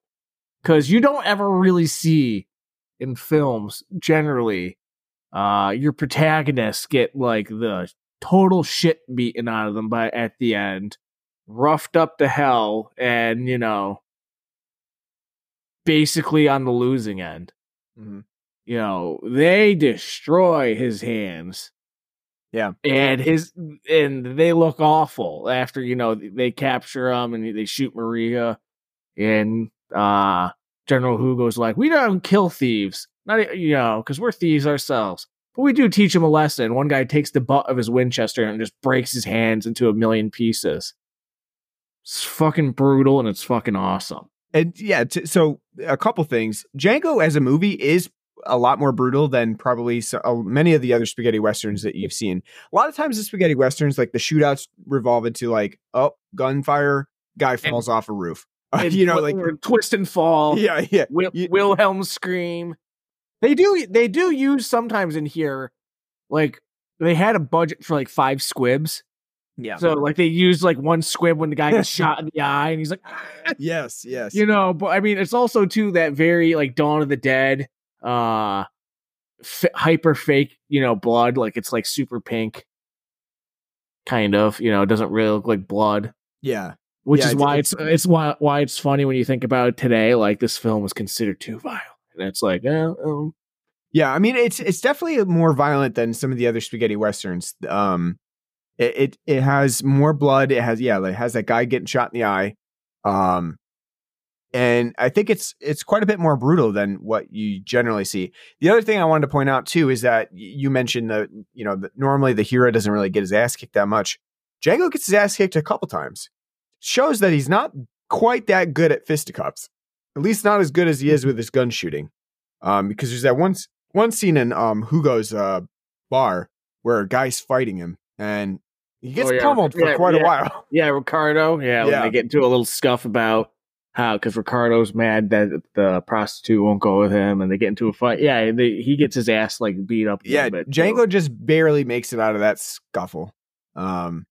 Cause you don't ever really see in films generally uh your protagonists get like the total shit beaten out of them by at the end, roughed up to hell, and you know basically on the losing end. Mhm. You know, they destroy his hands Yeah. and his and they look awful after you know they capture him and they shoot Maria. And uh General Hugo's like we don't kill thieves. Not you know because we're thieves ourselves. But we do teach him a lesson. One guy takes the butt of his Winchester and just breaks his hands into a million pieces. It's fucking brutal and it's fucking awesome. And yeah, t- so a couple things. Django as a movie is a lot more brutal than probably so, uh, many of the other spaghetti westerns that you've seen. A lot of times the spaghetti westerns, like the shootouts, revolve into like, oh, gunfire, guy falls off a roof. And you know, like twist and fall yeah, yeah. Wil- You- Wilhelm scream. They do they do use sometimes in here, like they had a budget for like five squibs. Yeah. So like they used like one squib when the guy gets shot in the eye, and he's like, "Ah," yes, yes. you know. But I mean, it's also too that very like Dawn of the Dead, uh, f- hyper fake, you know, blood. Like it's like super pink, kind of. You know, it doesn't really look like blood yeah. which Yeah, is it's- why it's- it's it's why why it's funny when you think about it today. Like this film was considered too violent, and it's like, eh, um, Yeah, I mean it's it's definitely more violent than some of the other spaghetti westerns. Um, it it, it has more blood. It has yeah, it has that guy getting shot in the eye. Um, and I think it's it's quite a bit more brutal than what you generally see. The other thing I wanted to point out too is that you mentioned that you know that normally the hero doesn't really get his ass kicked that much. Django gets his ass kicked a couple times. Shows that he's not quite that good at fisticuffs. At least not as good as he is with his gun shooting. Um, because there's that one one scene in um Hugo's uh bar where a guy's fighting him and he gets Oh, yeah. pummeled for Yeah, quite a while. yeah, Ricardo, yeah, when Yeah. they get into a little scuff about how because Ricardo's mad that the prostitute won't go with him, and they get into a fight. Yeah, they, he gets his ass like beat up. A Yeah, little bit. Django just barely makes it out of that scuffle. Um,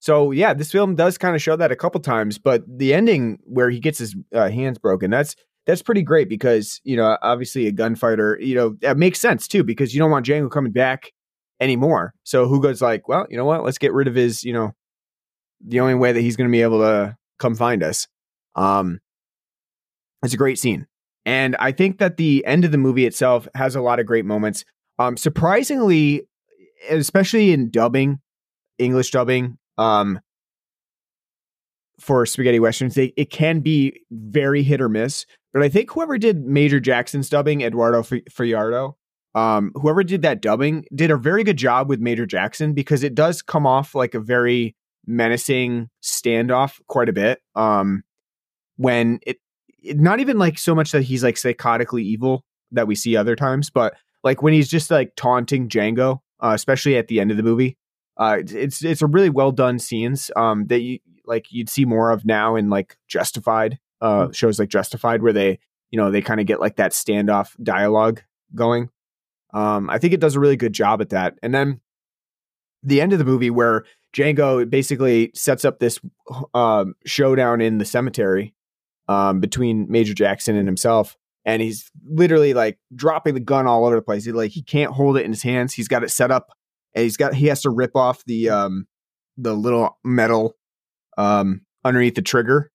so yeah, this film does kind of show that a couple times, but the ending where he gets his uh, hands broken, that's that's pretty great because you know obviously a gunfighter, you know that makes sense too because you don't want Django coming back anymore. So who goes like, well, you know what? Let's get rid of his, you know, the only way that he's going to be able to come find us. Um, it's a great scene. And I think that the end of the movie itself has a lot of great moments. Um, surprisingly, especially in dubbing, English dubbing, um, for spaghetti westerns, they, it can be very hit or miss. But I think whoever did Major Jackson's dubbing, Eduardo Fajardo, um, whoever did that dubbing, did a very good job with Major Jackson because it does come off like a very menacing standoff quite a bit. Um, when it, it not even like so much that he's like psychotically evil that we see other times, but like when he's just like taunting Django, uh, especially at the end of the movie. Uh, it's it's a really well done scenes um, that you like you'd see more of now in like Justified uh, shows like Justified where they you know they kind of get like that standoff dialogue going. Um, I think it does a really good job at that. And then the end of the movie where Django basically sets up this um, showdown in the cemetery um, between Major Jackson and himself, and he's literally like dropping the gun all over the place. He like he can't hold it in his hands. He's got it set up, and he's got he has to rip off the um the little metal um underneath the trigger.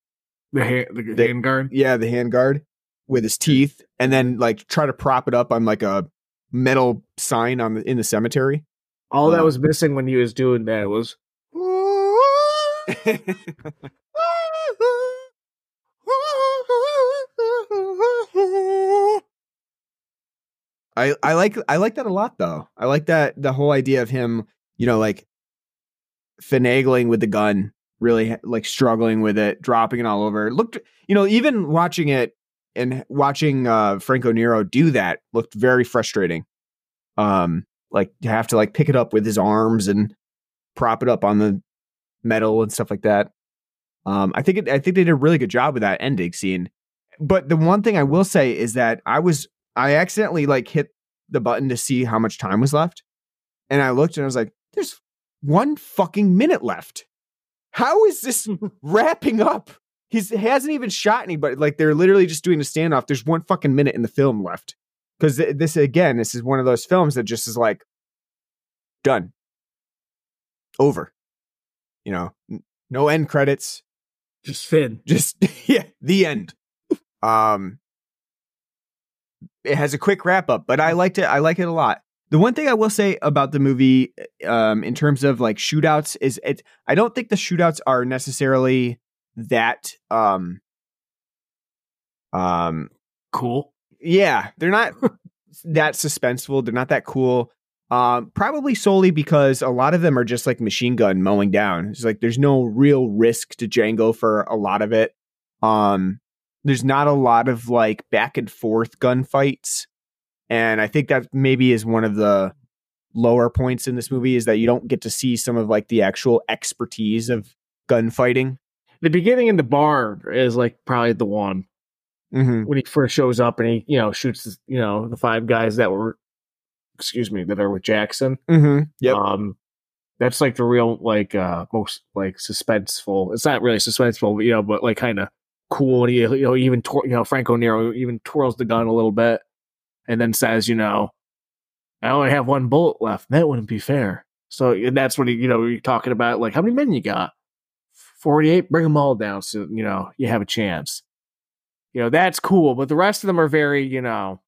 The hand, the, The- hand guard. Yeah, the hand guard with his teeth, and then like try to prop it up on like a metal sign on the in the cemetery. All that Uh, was missing when he was doing that was I I like I like that a lot though. I like that the whole idea of him, you know, like finagling with the gun, really like struggling with it, dropping it all over. It looked, you know, even watching it and watching uh Franco Nero do that looked very frustrating. Um like to have to like pick it up with his arms and prop it up on the metal and stuff like that. Um I think it, I think they did a really good job with that ending scene. But the one thing I will say is that I was I accidentally like hit the button to see how much time was left. And I looked and I was like, there's one fucking minute left. How is this wrapping up? He's, he hasn't even shot anybody. Like they're literally just doing a standoff. There's one fucking minute in the film left. Because this, again, this is one of those films that just is like, done. Over. You know, n- no end credits just Finn. just yeah the end um it has a quick wrap up but i liked it i like it a lot. The one thing i will say about the movie um in terms of like shootouts is it i don't think the shootouts are necessarily that um um Cool. yeah they're not that suspenseful they're not that cool um probably solely because a lot of them are just like machine gun mowing down. It's like there's no real risk to django for a lot of it um there's not a lot of like back and forth gunfights and i think that maybe is one of the lower points in this movie is that you don't get to see some of like the actual expertise of gunfighting The beginning in the bar is like probably the one mm-hmm. when he first shows up and he, you know, shoots, you know, the five guys that were, excuse me, that are with Jackson. Mm-hmm. Yep. Um, that's like the real, like, uh, most like suspenseful. It's not really suspenseful, but, you know, but like kind of cool. And he, you know, even, twir- you know, Franco Nero even twirls the gun a little bit and then says, you know, I only have one bullet left. That wouldn't be fair. So that's what he, you know, you're talking about, like, how many men you got? 48, bring them all down so, you know, you have a chance. You know, that's cool, but the rest of them are very, you know,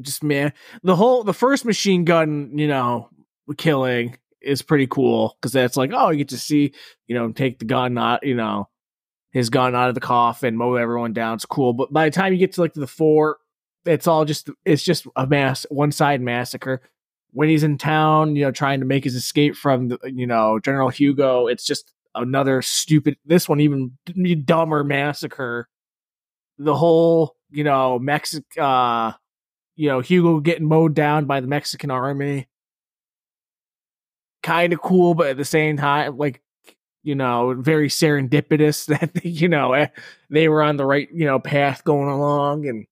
just man. The whole, the first machine gun, you know, killing is pretty cool because that's like, oh, you get to see, you know, take the gun out, you know, his gun out of the coffin, mow everyone down. It's cool. But by the time you get to like the four, it's all just, it's just a mass, one side massacre. When he's in town, you know, trying to make his escape from, the, you know, General Hugo, it's just another stupid, this one even dumber massacre. The whole, you know, Mexic, uh, you know, Hugo getting mowed down by the Mexican army. Kind of cool, but at the same time, like, you know, very serendipitous that, you know, eh, they were on the right, you know, path going along. And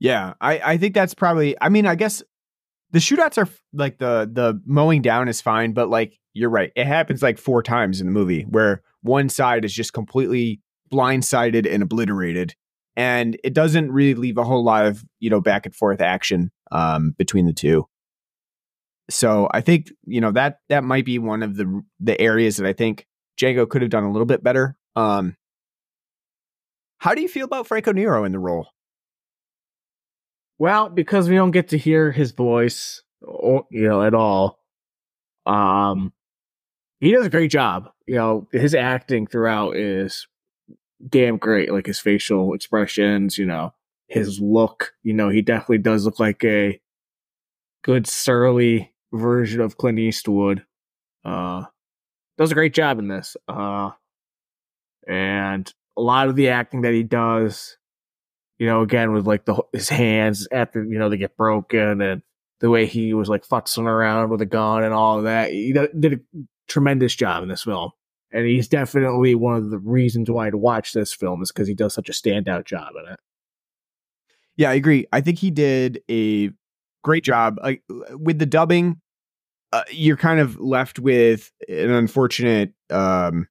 Yeah, I, I think that's probably. I mean, I guess the shootouts are like the the mowing down is fine, but like you're right, it happens like four times in the movie where one side is just completely blindsided and obliterated, and it doesn't really leave a whole lot of you know back and forth action um, between the two. So I think you know that that might be one of the the areas that I think Django could have done a little bit better. Um, how do you feel about Franco Nero in the role? Well, because we don't get to hear his voice, or, you know, at all. Um, he does a great job. You know, his acting throughout is damn great. Like his facial expressions, you know, his look. You know, he definitely does look like a good surly version of Clint Eastwood. Uh, does a great job in this. Uh, and a lot of the acting that he does you know, again with like the his hands after you know they get broken and the way he was like futzing around with a gun and all of that. He did a tremendous job in this film, and he's definitely one of the reasons why to watch this film is because he does such a standout job in it. Yeah, I agree. I think he did a great job. With the dubbing, uh, you're kind of left with an unfortunate, um,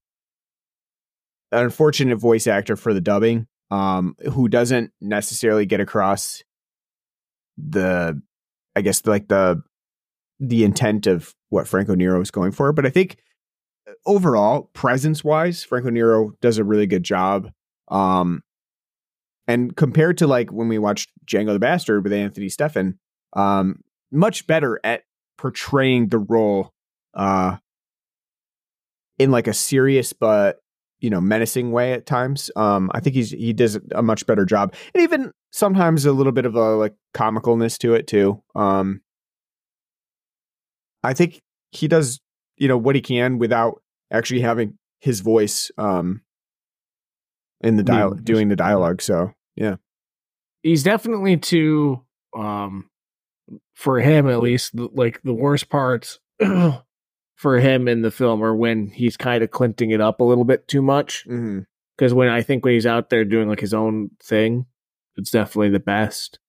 an unfortunate voice actor for the dubbing, um, who doesn't necessarily get across the, I guess, like the the intent of what Franco Nero is going for. But I think uh, overall, presence wise, Franco Nero does a really good job. Um, and compared to like when we watched Django the Bastard with Anthony Steffen, um, much better at portraying the role uh, in like a serious but you know menacing way at times. Um, I think he's he does a much better job, and even sometimes a little bit of a like comicalness to it too. Um, I think he does you know what he can without actually having his voice um in the dial doing the dialogue. So yeah, he's definitely too um for him at least like the worst parts for him in the film are when he's kind of clinting it up a little bit too much mm-hmm. because when i think when he's out there doing like his own thing it's definitely the best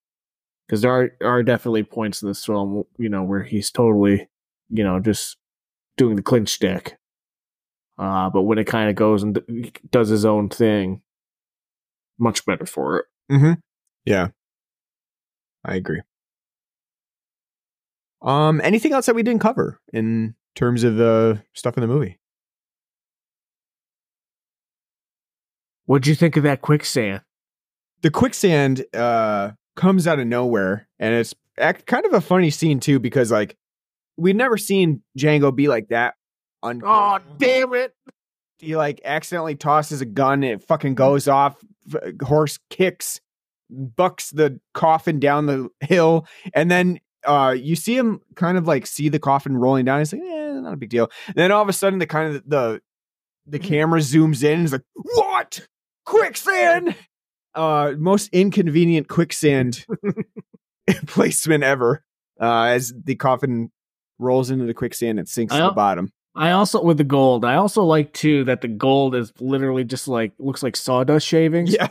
because there are, are definitely points in this film you know where he's totally you know just doing the Clint shtick uh but when it kind of goes and d- does his own thing much better for it Mm-hmm. Yeah, I agree. Um, anything else that we didn't cover in terms of the stuff in the movie? what'd you think of that quicksand The quicksand uh comes out of nowhere, and it's act- kind of a funny scene too because like we've never seen Django be like that. oh damn it he like accidentally tosses a gun and it fucking goes off F- horse kicks bucks the coffin down the hill and then uh you see him kind of like see the coffin rolling down he's like eh, not a big deal and then all of a sudden the kind of the the camera zooms in and is like what quicksand uh most inconvenient quicksand placement ever uh as the coffin rolls into the quicksand and sinks I to the bottom I also with the gold. I also like too that the gold is literally just like looks like sawdust shavings. Yeah.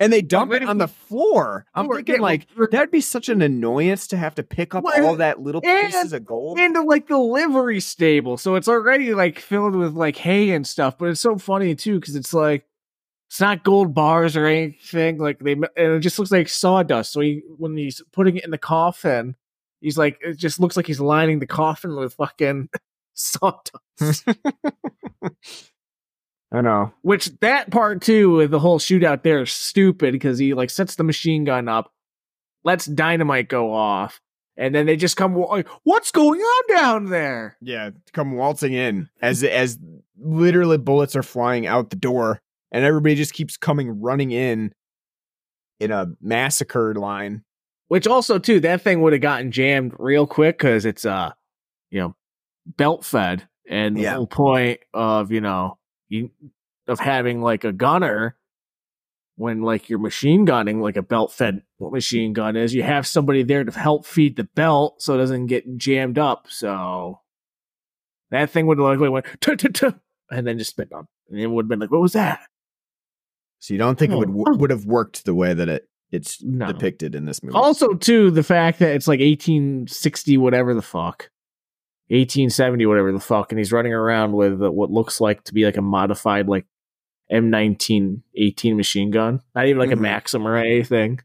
And they dump it on the floor. I'm Floor, thinking yeah, like that'd be such an annoyance to have to pick up Well, all that little and- pieces of gold. into like the livery stable, so it's already like filled with like hay and stuff. But it's so funny too because it's like it's not gold bars or anything. Like they and it just looks like sawdust. So he when he's putting it in the coffin, he's like it just looks like he's lining the coffin with fucking sawdust. I know. Which that part too, with the whole shootout there is stupid because he like sets the machine gun up, lets dynamite go off, and then they just come. Like, What's going on down there? Yeah, come waltzing in as as literally bullets are flying out the door, and everybody just keeps coming running in in a massacred line. Which also too, that thing would have gotten jammed real quick because it's uh, you know, belt fed, and the whole point of you know you of having like a gunner when like you're machine gunning like a belt fed machine gun is you have somebody there to help feed the belt so it doesn't get jammed up so that thing would have likely went "Tuh, tuh, tuh," and then just spit on and it would have been like what was that So you don't think it would Oh. would have worked the way that it it's No. depicted in this movie? also too the fact that it's like 1860 whatever the fuck 1870 whatever the fuck and he's running around with what looks like to be like a modified like m19 18 machine gun not even like Mhm. a maxim or anything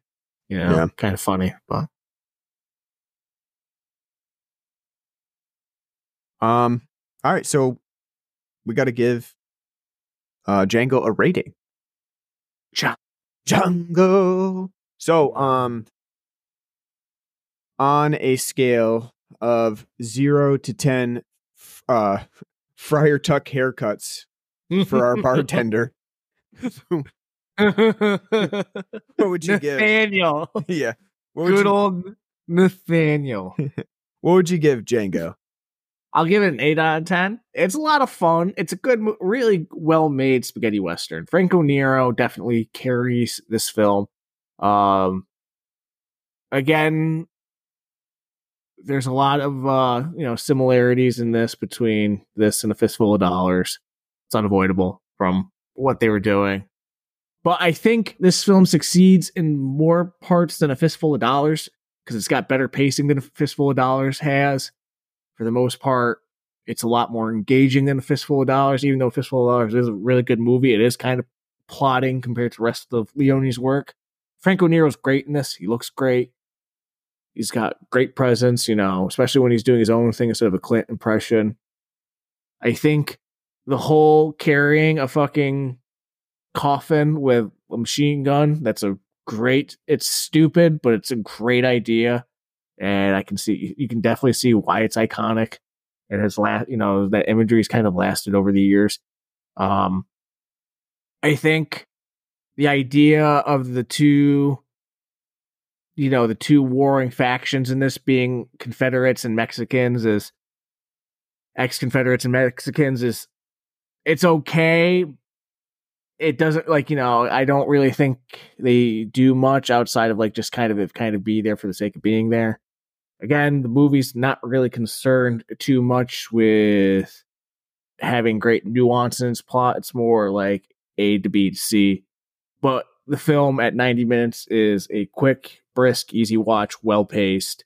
you know Yeah. kind of funny but Um. All right, so we got to give uh Django a rating. Ja- Django. So, um, on a scale of zero to ten, uh, Friar Tuck haircuts for our bartender, what would you give? Nathaniel Yeah, what good you, old Nathaniel what would you give Django? I'll give it an 8 out of 10. It's a lot of fun. It's a good, really well made spaghetti western. Franco Nero definitely carries this film. Um, again, there's a lot of, uh, you know, similarities in this between this and A Fistful of Dollars. It's unavoidable from what they were doing. But I think this film succeeds in more parts than A Fistful of Dollars because it's got better pacing than a Fistful of Dollars has. For the most part, it's a lot more engaging than a Fistful of Dollars. Even though Fistful of Dollars is a really good movie, it is kind of plotting compared to the rest of Leone's work. Franco Nero's great in this. He looks great. He's got great presence, you know, especially when he's doing his own thing instead of a Clint impression. I think the whole carrying a fucking coffin with a machine gun, that's a great, it's stupid, but it's a great idea. And I can see, you can definitely see why it's iconic. It has last, you know, that imagery has kind of lasted over the years. Um, I think the idea of the two you know the two warring factions in this being confederates and mexicans is ex-confederates and mexicans is it's okay. It doesn't like you know i don't really think they do much outside of like just kind of kind of be there for the sake of being there. Again the movie's not really concerned too much with having great nuance in its plot. It's more like a to b to c. But the film at 90 minutes is a quick, brisk, easy watch, well paced.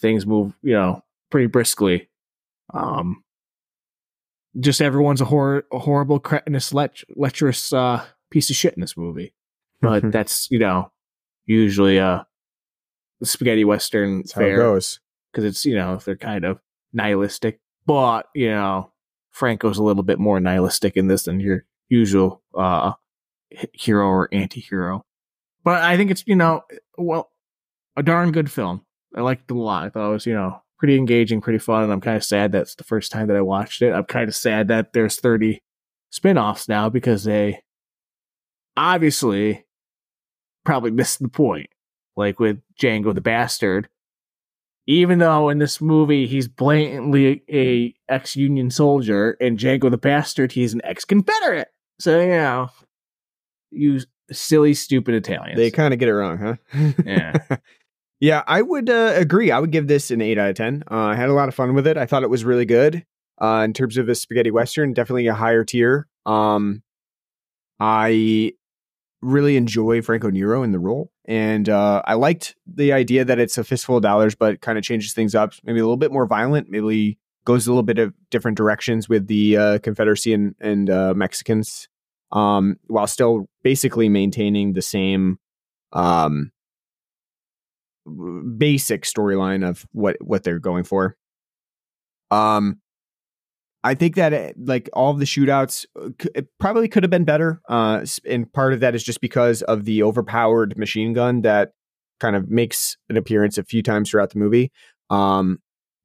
Things move, you know, pretty briskly. Um, just everyone's a, hor- a horrible, cretinous, lech- lecherous uh, piece of shit in this movie. But that's, you know, usually the spaghetti western That's how it fare goes. because it's, you know, if they're kind of nihilistic. But, you know, Franco's a little bit more nihilistic in this than your usual uh, hero or anti-hero. But I think it's, you know, well, a darn good film. I liked it a lot. I thought it was, you know, pretty engaging, pretty fun, and I'm kind of sad that's the first time that I watched it. I'm kind of sad that there's 30 spin-offs now because they obviously probably missed the point. Like with Django the Bastard, even though in this movie he's blatantly a ex-Union soldier, and Django the Bastard he's an ex-Confederate. So you know, you silly, stupid Italians. They kind of get it wrong, huh? Yeah. yeah, I would uh, agree. I would give this an 8 out of 10. Uh, I had a lot of fun with it. I thought it was really good. Uh, in terms of a spaghetti western, definitely a higher tier. Um, I really enjoy Franco Nero in the role. And uh, I liked the idea that it's a fistful of dollars, but kind of changes things up. Maybe a little bit more violent. Maybe goes a little bit of different directions with the uh, Confederacy and, and uh, Mexicans, um, while still basically maintaining the same um, basic storyline of what what they're going for. Um, I think that uh, like all of the shootouts uh, it probably could have been better. Uh, and part of that is just because of the overpowered machine gun that kind of makes an appearance a few times throughout the movie. Um,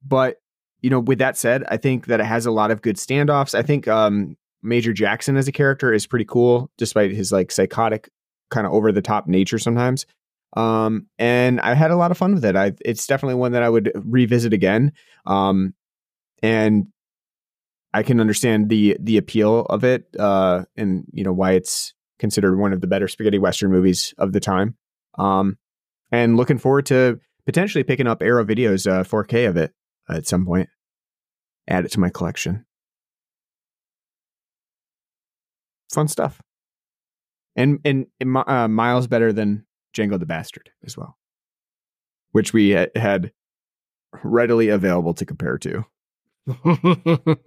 but you know, with that said, I think that it has a lot of good standoffs. I think um, Major Jackson as a character is pretty cool, despite his like psychotic, kind of over the top nature sometimes. Um, and I had a lot of fun with it. I it's definitely one that I would revisit again. Um, and I can understand the the appeal of it, uh, and you know why it's considered one of the better spaghetti western movies of the time. Um, and looking forward to potentially picking up Arrow Video's uh, 4K of it at some point. Add it to my collection. Fun stuff. And and, uh, miles better than Django the Bastard as well, which we ha- had readily available to compare to.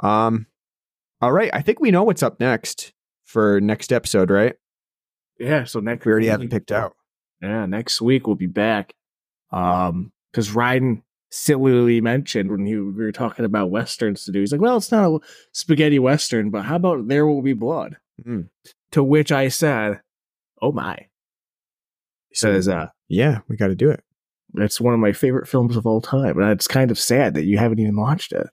Um, all right, I think we know what's up next for next episode, right? yeah. So next We already have it picked out. Yeah, next week we'll be back. Um, because Ryden sillily mentioned when he, we were talking about westerns to do, he's like, "Well, it's not a spaghetti western, but how about There Will Be Blood?" Mm. To which I said, "Oh my!" He says, "Uh, Yeah, we got to do it. it's one of my favorite films of all time, and it's kind of sad that you haven't even watched it.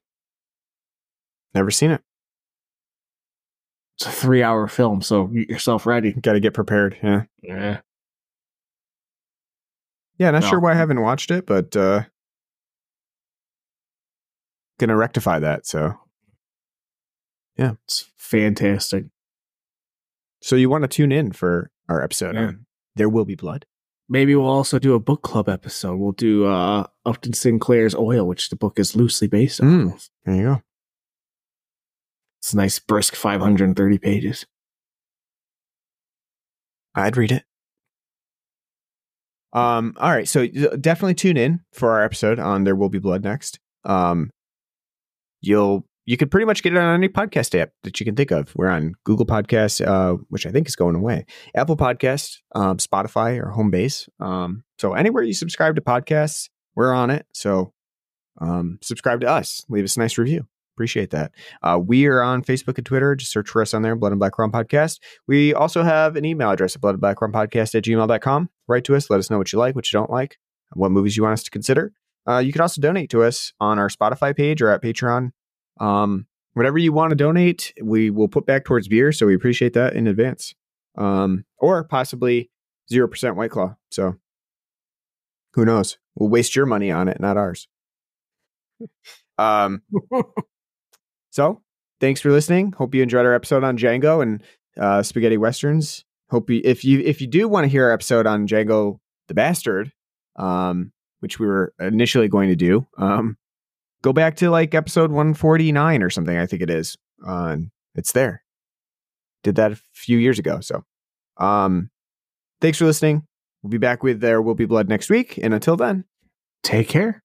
Never seen it. It's a three-hour film, so get yourself ready." Got to get prepared. Yeah, Yeah, yeah. Not No. sure why I haven't watched it, but uh gonna rectify that. So, yeah. it's fantastic. So you want to tune in for our episode Yeah. on There Will Be Blood? Maybe we'll also do a book club episode. We'll do uh Upton Sinclair's Oil, which the book is loosely based on. Mm. There you go. It's a nice brisk 530 pages. I'd read it. Um, all right, so definitely tune in for our episode on There Will Be Blood next. Um, you'll you could pretty much get it on any podcast app that you can think of. We're on Google Podcasts, uh, which I think is going away, Apple Podcasts, um, Spotify, or home base. Um, so anywhere you subscribe to podcasts, we're on it. So um, subscribe to us, leave us a nice review. Appreciate that. Uh, we are on Facebook and Twitter. Just search for us on there, Blood and Black Rum Podcast. We also have an email address at Blood and Black Rum Podcast at gmail.com. Write to us. Let us know what you like, what you don't like, what movies you want us to consider. Uh, you can also donate to us on our Spotify page or at Patreon. Um, whatever you want to donate, we will put back towards beer. So we appreciate that in advance. Um, or possibly 0% White Claw. So who knows? We'll waste your money on it, not ours. Um, so thanks for listening. Hope you enjoyed our episode on Django and uh, spaghetti westerns. Hope you, if you if you do want to hear our episode on Django the Bastard, um, which we were initially going to do, um, go back to like episode 149 or something. I think it is. Uh, it's there. Did that a few years ago. So, um, thanks for listening. We'll be back with There Will Be Blood next week. And until then, Take care.